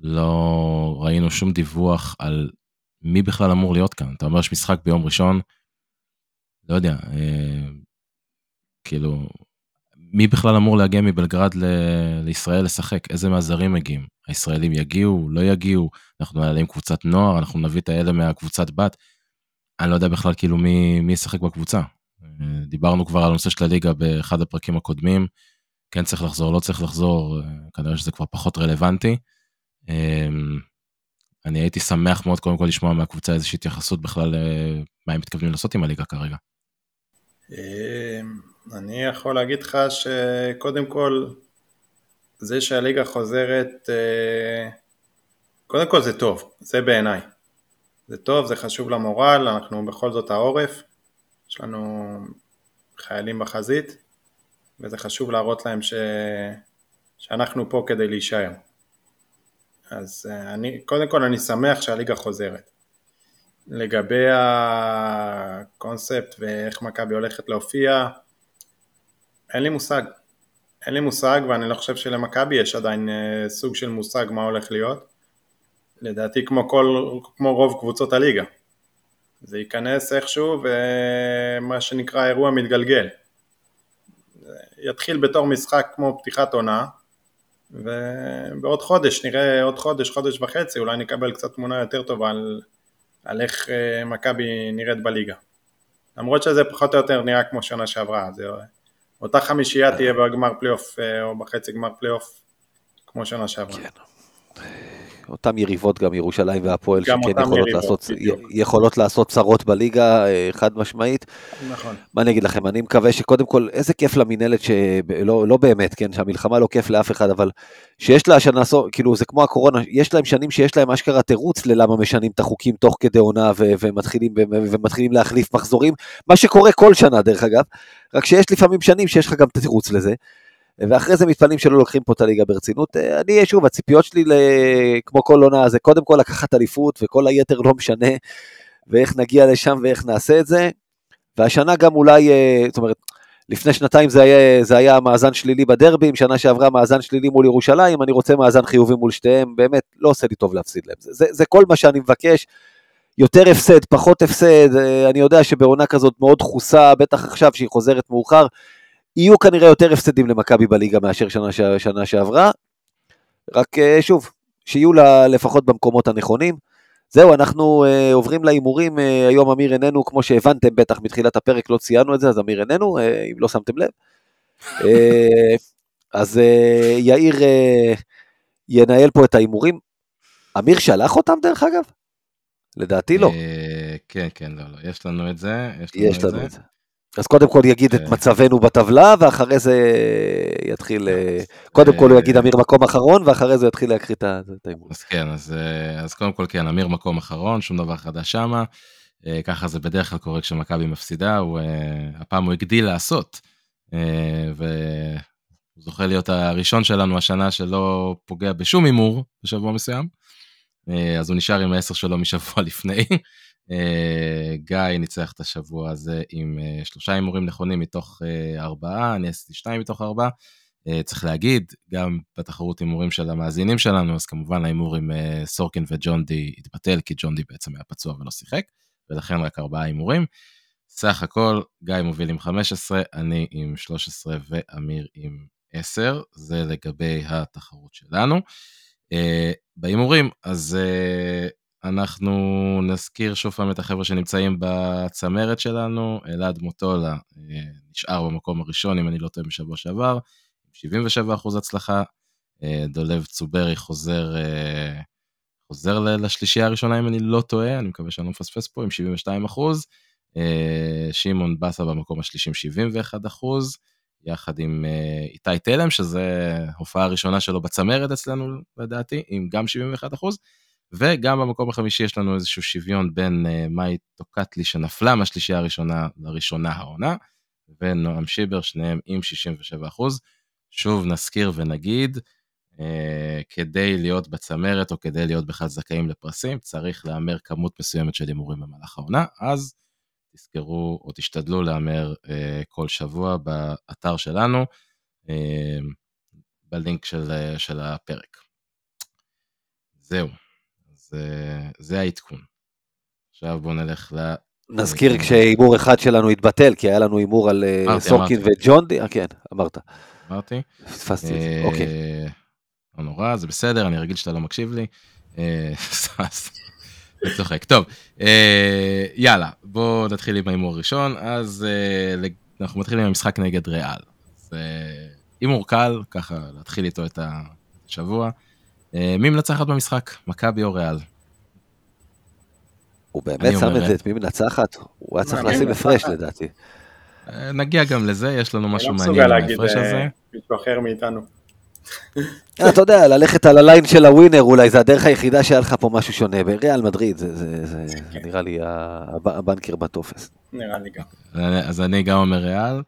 לא ראינו שום דיווח על מי בכלל אמור להיות כאן. אתה אומר יש משחק ביום ראשון, לא יודע, אה, כאילו, מי בכלל אמור להגיע מבלגרד ל- לישראל לשחק? איזה מהזרים מגיעים? הישראלים יגיעו, לא יגיעו? אנחנו נעלה עם קבוצת נוער, אנחנו נביא את האלה מהקבוצת בת. אני לא יודע בכלל כאילו מי, מי ישחק בקבוצה. דיברנו כבר על הנושא של הליגה באחד הפרקים הקודמים. כן צריך לחזור, לא צריך לחזור, כנראה שזה כבר פחות רלוונטי. אני הייתי שמח מאוד קודם כל לשמוע מהקבוצה איזושהי התייחסות בכלל אה, מה הם מתכוונים לעשות עם הליגה כרגע. אמ, אני יכול להגיד לך שקודם כל זה שהליגה חוזרת, אה, קודם כל זה טוב, זה בעיניי. זה טוב, זה חשוב למורל, אנחנו בכל זאת העורף, יש לנו חיילים בחזית, וזה חשוב להראות להם ש... שאנחנו פה כדי להישאר. אז אה, אני, קודם כל אני שמח שהליגה חוזרת. לגבי הקונספט ואיך מכבי הולכת להופיע, אין לי מושג. אין לי מושג ואני לא חושב שלמכבי יש עדיין אה, סוג של מושג מה הולך להיות. לדעתי כמו כל, כמו רוב קבוצות הליגה. זה ייכנס איכשהו ומה שנקרא אירוע מתגלגל. יתחיל בתור משחק כמו פתיחת עונה ובעוד חודש, נראה עוד חודש, חודש וחצי, אולי נקבל קצת תמונה יותר טובה על, על איך אה, מכבי נראית בליגה. למרות שזה פחות או יותר נראה כמו שנה שעברה, זה אותה חמישייה תהיה בגמר פלייאוף אה, או בחצי גמר פלייאוף כמו שנה שעברה. כן. אותם יריבות גם ירושלים והפועל, שכן יכולות לעשות, יכולות לעשות צרות בליגה, אה, חד משמעית. נכון. מה אני אגיד לכם, אני מקווה שקודם כל, איזה כיף למינהלת, שלא לא באמת, כן, שהמלחמה לא כיף לאף אחד, אבל שיש לה השנה, כאילו זה כמו הקורונה, יש להם שנים שיש להם אשכרה תירוץ ללמה משנים את החוקים תוך כדי עונה ומתחילים, ומתחילים להחליף מחזורים, מה שקורה כל שנה דרך אגב, רק שיש לפעמים שנים שיש לך גם את התירוץ לזה. ואחרי זה מתפלאים שלא לוקחים פה את הליגה ברצינות. אה, אני, שוב, הציפיות שלי, כמו כל עונה, זה קודם כל לקחת אליפות, וכל היתר לא משנה, ואיך נגיע לשם ואיך נעשה את זה. והשנה גם אולי, אה, זאת אומרת, לפני שנתיים זה היה, זה היה מאזן שלילי בדרבים, שנה שעברה מאזן שלילי מול ירושלים, אני רוצה מאזן חיובי מול שתיהם, באמת, לא עושה לי טוב להפסיד להם. זה, זה, זה כל מה שאני מבקש. יותר הפסד, פחות הפסד, אה, אני יודע שבעונה כזאת מאוד דחוסה, בטח עכשיו שהיא חוזרת מאוחר, יהיו כנראה יותר הפסדים למכבי בליגה מאשר שנה, שנה שעברה, רק אה, שוב, שיהיו לה לפחות במקומות הנכונים. זהו, אנחנו uh, עוברים להימורים, uh, היום אמיר איננו, כמו שהבנתם בטח מתחילת הפרק, לא ציינו את זה, אז אמיר איננו, uh, אם לא שמתם לב. uh, אז uh, יאיר uh, ינהל פה את ההימורים. אמיר שלח אותם דרך אגב? לדעתי לא. כן, כן, לא, לא, יש לנו את זה. יש לנו את זה. אז קודם כל יגיד את אה. מצבנו בטבלה, ואחרי זה יתחיל, אה, קודם כל הוא יגיד אמיר מקום אחרון, ואחרי זה יתחיל להקריא את ההימור. אז כן, אז, אה, אז קודם כל כן, אמיר מקום אחרון, שום דבר חדש שמה. אה, ככה זה בדרך כלל קורה כשמכבי מפסידה, הוא, אה, הפעם הוא הגדיל לעשות, אה, והוא זוכה להיות הראשון שלנו השנה שלא פוגע בשום הימור בשבוע מסוים. אה, אז הוא נשאר עם העשר שלו משבוע לפני. אה, גיא ניצח את השבוע הזה עם אה, שלושה הימורים נכונים מתוך אה, ארבעה, אני עשיתי שניים מתוך ארבעה. צריך להגיד, גם בתחרות הימורים של המאזינים שלנו, אז כמובן ההימור עם סורקין וג'ון די התבטל, כי ג'ון די בעצם היה פצוע ולא שיחק, ולכן רק ארבעה הימורים. סך הכל, גיא מוביל עם 15, אני עם 13 ואמיר עם 10, זה לגבי התחרות שלנו. בהימורים, אז אנחנו נזכיר שוב פעם את החבר'ה שנמצאים בצמרת שלנו, אלעד מוטולה אה, נשאר במקום הראשון, אם אני לא טועה, בשבוע שעבר, 77% הצלחה, אה, דולב צוברי חוזר, אה, חוזר לשלישייה הראשונה, אם אני לא טועה, אני מקווה שאני לא מפספס פה, עם 72%, אה, שמעון בסה במקום השלישי עם 71%, יחד עם איתי תלם, שזה הופעה הראשונה שלו בצמרת אצלנו, לדעתי, עם גם 71%. וגם במקום החמישי יש לנו איזשהו שוויון בין uh, מאי טוקטלי שנפלה מהשלישייה הראשונה לראשונה העונה, ונועם שיבר, שניהם עם 67 אחוז. שוב נזכיר ונגיד, uh, כדי להיות בצמרת או כדי להיות בכלל זכאים לפרסים, צריך להמר כמות מסוימת של הימורים במהלך העונה, אז תזכרו או תשתדלו להמר uh, כל שבוע באתר שלנו, uh, בלינק של, uh, של הפרק. זהו. זה, זה העדכון. עכשיו בואו נלך ל... נזכיר כשהימור אחד שלנו התבטל, כי היה לנו הימור על אה, אמרתי, סורקין אמרתי. וג'ון די, אה, כן, אמרת, אמרתי. פספסתי את זה, אה, אוקיי. לא נורא, זה בסדר, אני רגיל שאתה לא מקשיב לי. אה, אני צוחק. טוב, אה, יאללה, בואו נתחיל עם ההימור הראשון. אז אה, אנחנו מתחילים עם המשחק נגד ריאל. זה הימור קל, ככה להתחיל איתו את השבוע. אה, מי מנצחת במשחק? מכבי או ריאל? הוא באמת שם את זה, את מי מנצחת? הוא היה צריך לשים. הפרש לדעתי. אה, נגיע גם לזה, יש לנו אני משהו לא מעניין להגיד ההפרש הזה. אה, מישהו אחר מאיתנו. אה, אתה יודע, ללכת על הליין של הווינר, אולי זה הדרך היחידה שהיה לך פה משהו שונה. בריאל מדריד, זה- זה זה. נראה לי הב- הבנקר בטופס. נראה לי גם. אז אני גם אומר ריאל.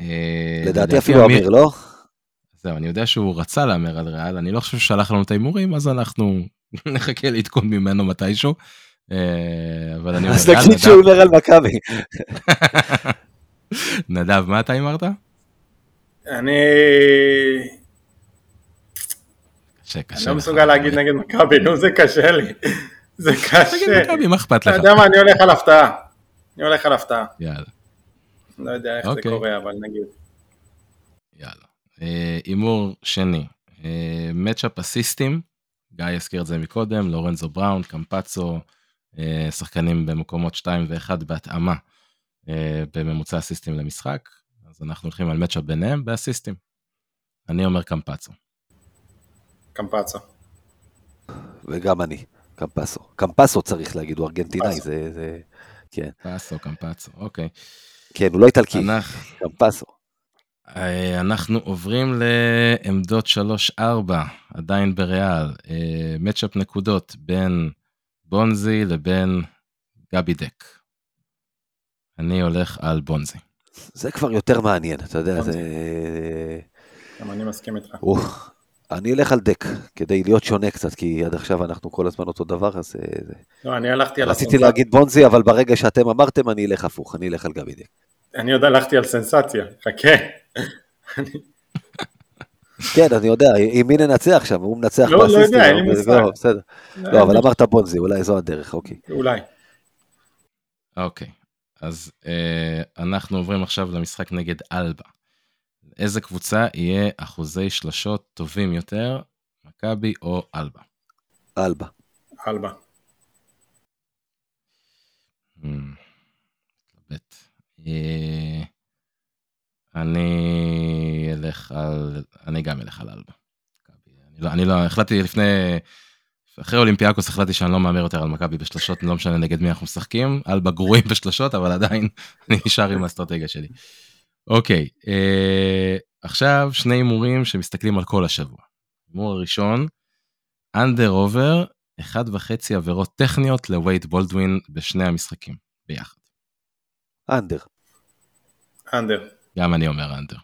אה, לדעתי אפילו אמיר, לא? זהו, אני יודע שהוא רצה להמר על ריאל, אני לא חושב שהוא שלח לנו את ההימורים, אז אנחנו נחכה לעדכון ממנו מתישהו. אה, אבל אני אומר אז נגיד שהוא אומר על מכבי. נדב, מה אתה הימרת? אני קשה, אני קשה. לא לך. מסוגל להגיד נגד מכבי, נו זה קשה לי. זה תגיד קשה. מכבי, מה אכפת אתה לך? יודע מה, אני הולך על הפתעה. אני הולך על הפתעה. יאללה, לא יודע איך זה אוקיי. קורה, אבל נגיד. יאללה. אה, הימור שני, אה, מצ'אפ אסיסטים, גיא הזכיר את זה מקודם, לורנזו בראון, קמפצו, אה, שחקנים במקומות 2 ו-1 בהתאמה אה, בממוצע אסיסטים למשחק, אז אנחנו הולכים על מצ'אפ ביניהם באסיסטים. אני אומר קמפצו. קמפצו. וגם אני, קמפסו. קמפסו צריך להגיד, הוא ארגנטינאי, קמפסו. זה... זה- כן, פסו, קמפצו, אוקיי. כן, הוא לא איטלקי, אנחנו, קמפסו. אה, אנחנו עוברים לעמדות 3-4, עדיין בריאל. אה, מצ'אפ נקודות בין בונזי לבין גבי דק. אני הולך על בונזי. זה כבר יותר מעניין, אתה יודע. זה... גם אני מסכים איתך. אני אלך על דק, כדי להיות שונה קצת, כי עד עכשיו אנחנו כל הזמן אותו דבר, אז... אה, לא, אני הלכתי על רציתי. להגיד בונזי, אבל ברגע שאתם אמרתם, אני אלך הפוך, אני אלך על גבי דק. אני עוד הלכתי על סנסציה. חכה. כן, אני יודע, עם מי ננצח שם? הוא מנצח לא, לא באסיסטים, יודע, אין לי מושג. לא, בסדר. לא, אבל אמרת בונזי, אולי זו הדרך, אוקיי. אולי. אוקיי, אז אה, אנחנו עוברים עכשיו למשחק נגד אלבה. איזה קבוצה יהיה אחוזי שלשות טובים יותר, מכבי או אלבה? אלבה. אלבה. Hmm, מתלבט. אה, אני אלך על, אני גם אלך על אלבה. אני לא, אני לא, החלטתי לפני, אחרי אולימפיאקוס החלטתי שאני לא מהמר יותר על מכבי בשלשות, לא משנה נגד מי אנחנו משחקים, על בגרועים בשלשות, אבל עדיין אני נשאר עם האסטרטגיה שלי. אוקיי, אה, עכשיו שני הימורים שמסתכלים על כל השבוע. הימור הראשון, אנדר עובר, אחד וחצי עבירות טכניות לווייט בולדווין בשני המשחקים ביחד. אנדר. אנדר. גם אני אומר אנדר.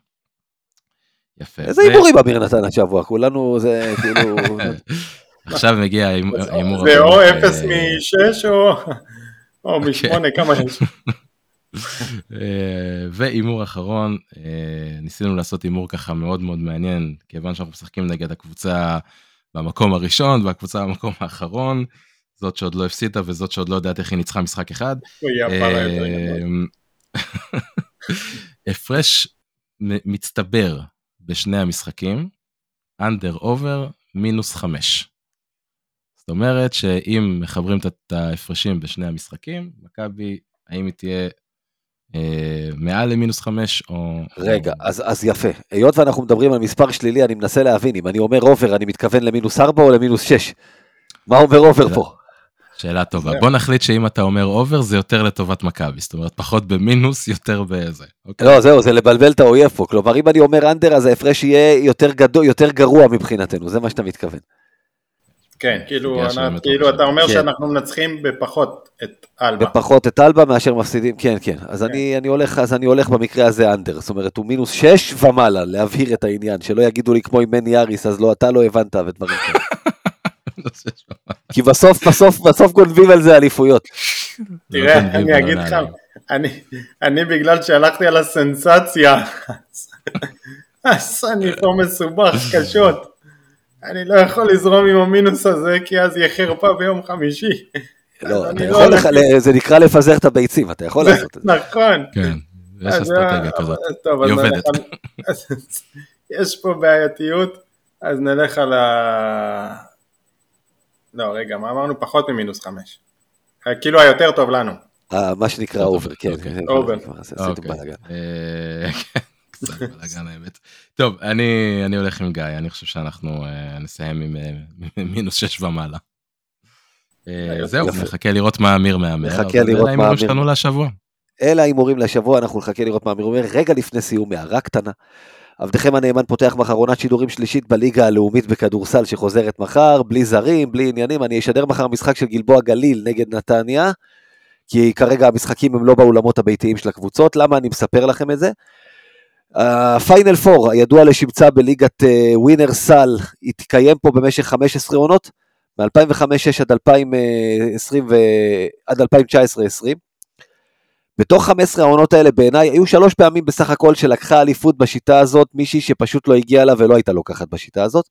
יפה. איזה הימורים אמיר נתן השבוע? כולנו זה כאילו... עכשיו מגיע ההימור. זה או 0 מ-6 או מ-8, כמה יש? אה, והימור אחרון, אה, ניסינו לעשות הימור ככה מאוד מאוד מעניין, כיוון שאנחנו משחקים נגד הקבוצה במקום הראשון והקבוצה במקום האחרון, זאת שעוד לא הפסידה וזאת שעוד לא יודעת איך היא ניצחה משחק אחד. הפרש מצטבר בשני המשחקים, אנדר אובר מינוס חמש. זאת אומרת שאם מחברים את ההפרשים בשני המשחקים, מכבי, האם היא תהיה אה, מעל למינוס חמש או... רגע, אז, אז יפה. היות ואנחנו מדברים על מספר שלילי, אני מנסה להבין, אם אני אומר over, אני מתכוון למינוס ארבע או למינוס שש? מה אומר over פה? שאלה טובה. בוא נחליט שאם אתה אומר over זה יותר לטובת מכבי, זאת אומרת פחות במינוס, יותר בזה. אוקיי? לא, זהו, זה לבלבל את האויב פה. כלומר, אם אני אומר under, אז ההפרש יהיה יותר גדול, יותר גרוע מבחינתנו, זה מה שאתה מתכוון. כן, כאילו, כאילו אתה אומר כן. שאנחנו מנצחים בפחות את אלבה. בפחות את אלבה מאשר מפסידים, כן, כן. אז, כן. אני, אני הולך, אז אני הולך במקרה הזה under, זאת אומרת, הוא מינוס 6 ומעלה, להבהיר את העניין, שלא יגידו לי כמו עם מני אריס, אז לא, אתה לא הבנת ודברים כאלה. כי בסוף, בסוף, בסוף גונבים על זה אליפויות. תראה, אני אגיד לך, אני בגלל שהלכתי על הסנסציה, אז אני פה מסובך קשות. אני לא יכול לזרום עם המינוס הזה, כי אז יהיה חרפה ביום חמישי. לא, אתה יכול, לא זה נקרא לפזר את הביצים, אתה יכול לעשות את זה. נכון. כן, יש אסטרטגיה כזאת, היא עובדת. יש פה בעייתיות, אז נלך על ה... לא, רגע, מה אמרנו? פחות ממינוס חמש. כאילו היותר טוב לנו. אה, מה שנקרא over, כן. over. קצת בלאגן האמת. טוב, אני, אני הולך עם גיא, אני חושב שאנחנו נסיים עם מינוס 6 ומעלה. זהו. נחכה לראות מה אמיר מהמר. נחכה לראות מה אמיר. אלה ההימורים שלנו לשבוע. אלה ההימורים לשבוע, אנחנו נחכה לראות מה אמיר אומר. רגע לפני סיום, הערה קטנה. עבדכם הנאמן פותח מחר עונת שידורים שלישית בליגה הלאומית בכדורסל שחוזרת מחר, בלי זרים, בלי עניינים. אני אשדר מחר משחק של גלבוע גליל נגד נתניה, כי כרגע המשחקים הם לא באולמות הביתיים של הקבוצות. למה אני מספר לכם את זה? הפיינל פור, הידוע לשמצה בליגת ווינר uh, סל, התקיים פה במשך 15 עונות, מ-2005-6 עד 2020 ו... עד 2019-2020. בתוך 15 העונות האלה בעיניי היו שלוש פעמים בסך הכל שלקחה אליפות בשיטה הזאת, מישהי שפשוט לא הגיעה לה ולא הייתה לוקחת בשיטה הזאת.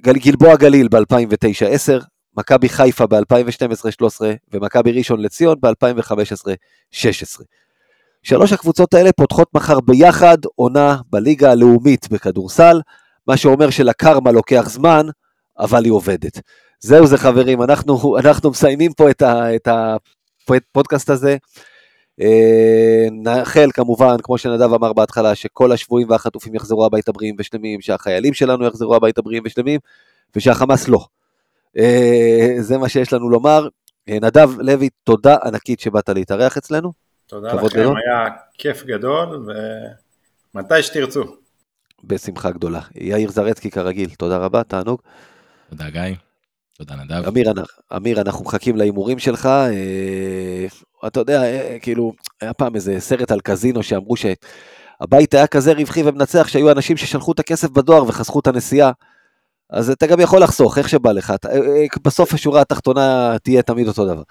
גל, גלבוע גליל ב-2009-10, מכבי חיפה ב-2012-13 ומכבי ראשון לציון ב-2015-16. שלוש הקבוצות האלה פותחות מחר ביחד עונה בליגה הלאומית בכדורסל, מה שאומר שלקרמה לוקח זמן, אבל היא עובדת. זהו זה חברים, אנחנו, אנחנו מסיימים פה את, ה, את הפודקאסט הזה. אה, נאחל כמובן, כמו שנדב אמר בהתחלה, שכל השבויים והחטופים יחזרו הביתה בריאים ושלמים, שהחיילים שלנו יחזרו הביתה בריאים ושלמים, ושהחמאס לא. אה, זה מה שיש לנו לומר. אה, נדב לוי, תודה ענקית שבאת להתארח אצלנו. תודה לכם, גדול. היה כיף גדול, ומתי שתרצו. בשמחה גדולה. יאיר זרצקי כרגיל, תודה רבה, תענוג. תודה גיא. תודה נדב. אמיר, אמיר אנחנו מחכים להימורים שלך. אה, אתה יודע, אה, כאילו, היה פעם איזה סרט על קזינו שאמרו שהבית היה כזה רווחי ומנצח, שהיו אנשים ששלחו את הכסף בדואר וחסכו את הנסיעה. אז אתה גם יכול לחסוך, איך שבא לך. אה, אה, בסוף השורה התחתונה תהיה תמיד אותו דבר.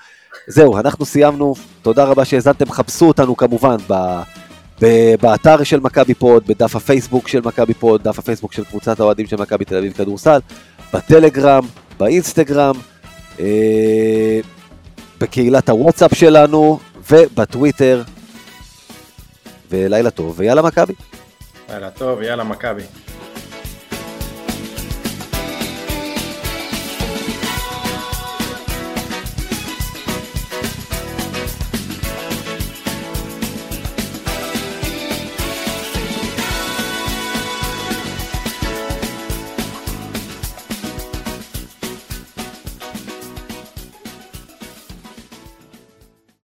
זהו, אנחנו סיימנו. תודה רבה שהאזנתם. חפשו אותנו כמובן ב... באתר של מכבי פוד, בדף הפייסבוק של מכבי פוד, דף הפייסבוק של קבוצת האוהדים של מכבי תל אביב כדורסל, בטלגרם, באינסטגרם, אה, בקהילת הוואטסאפ שלנו ובטוויטר. ולילה טוב ויאללה מכבי. לילה טוב ויאללה מכבי.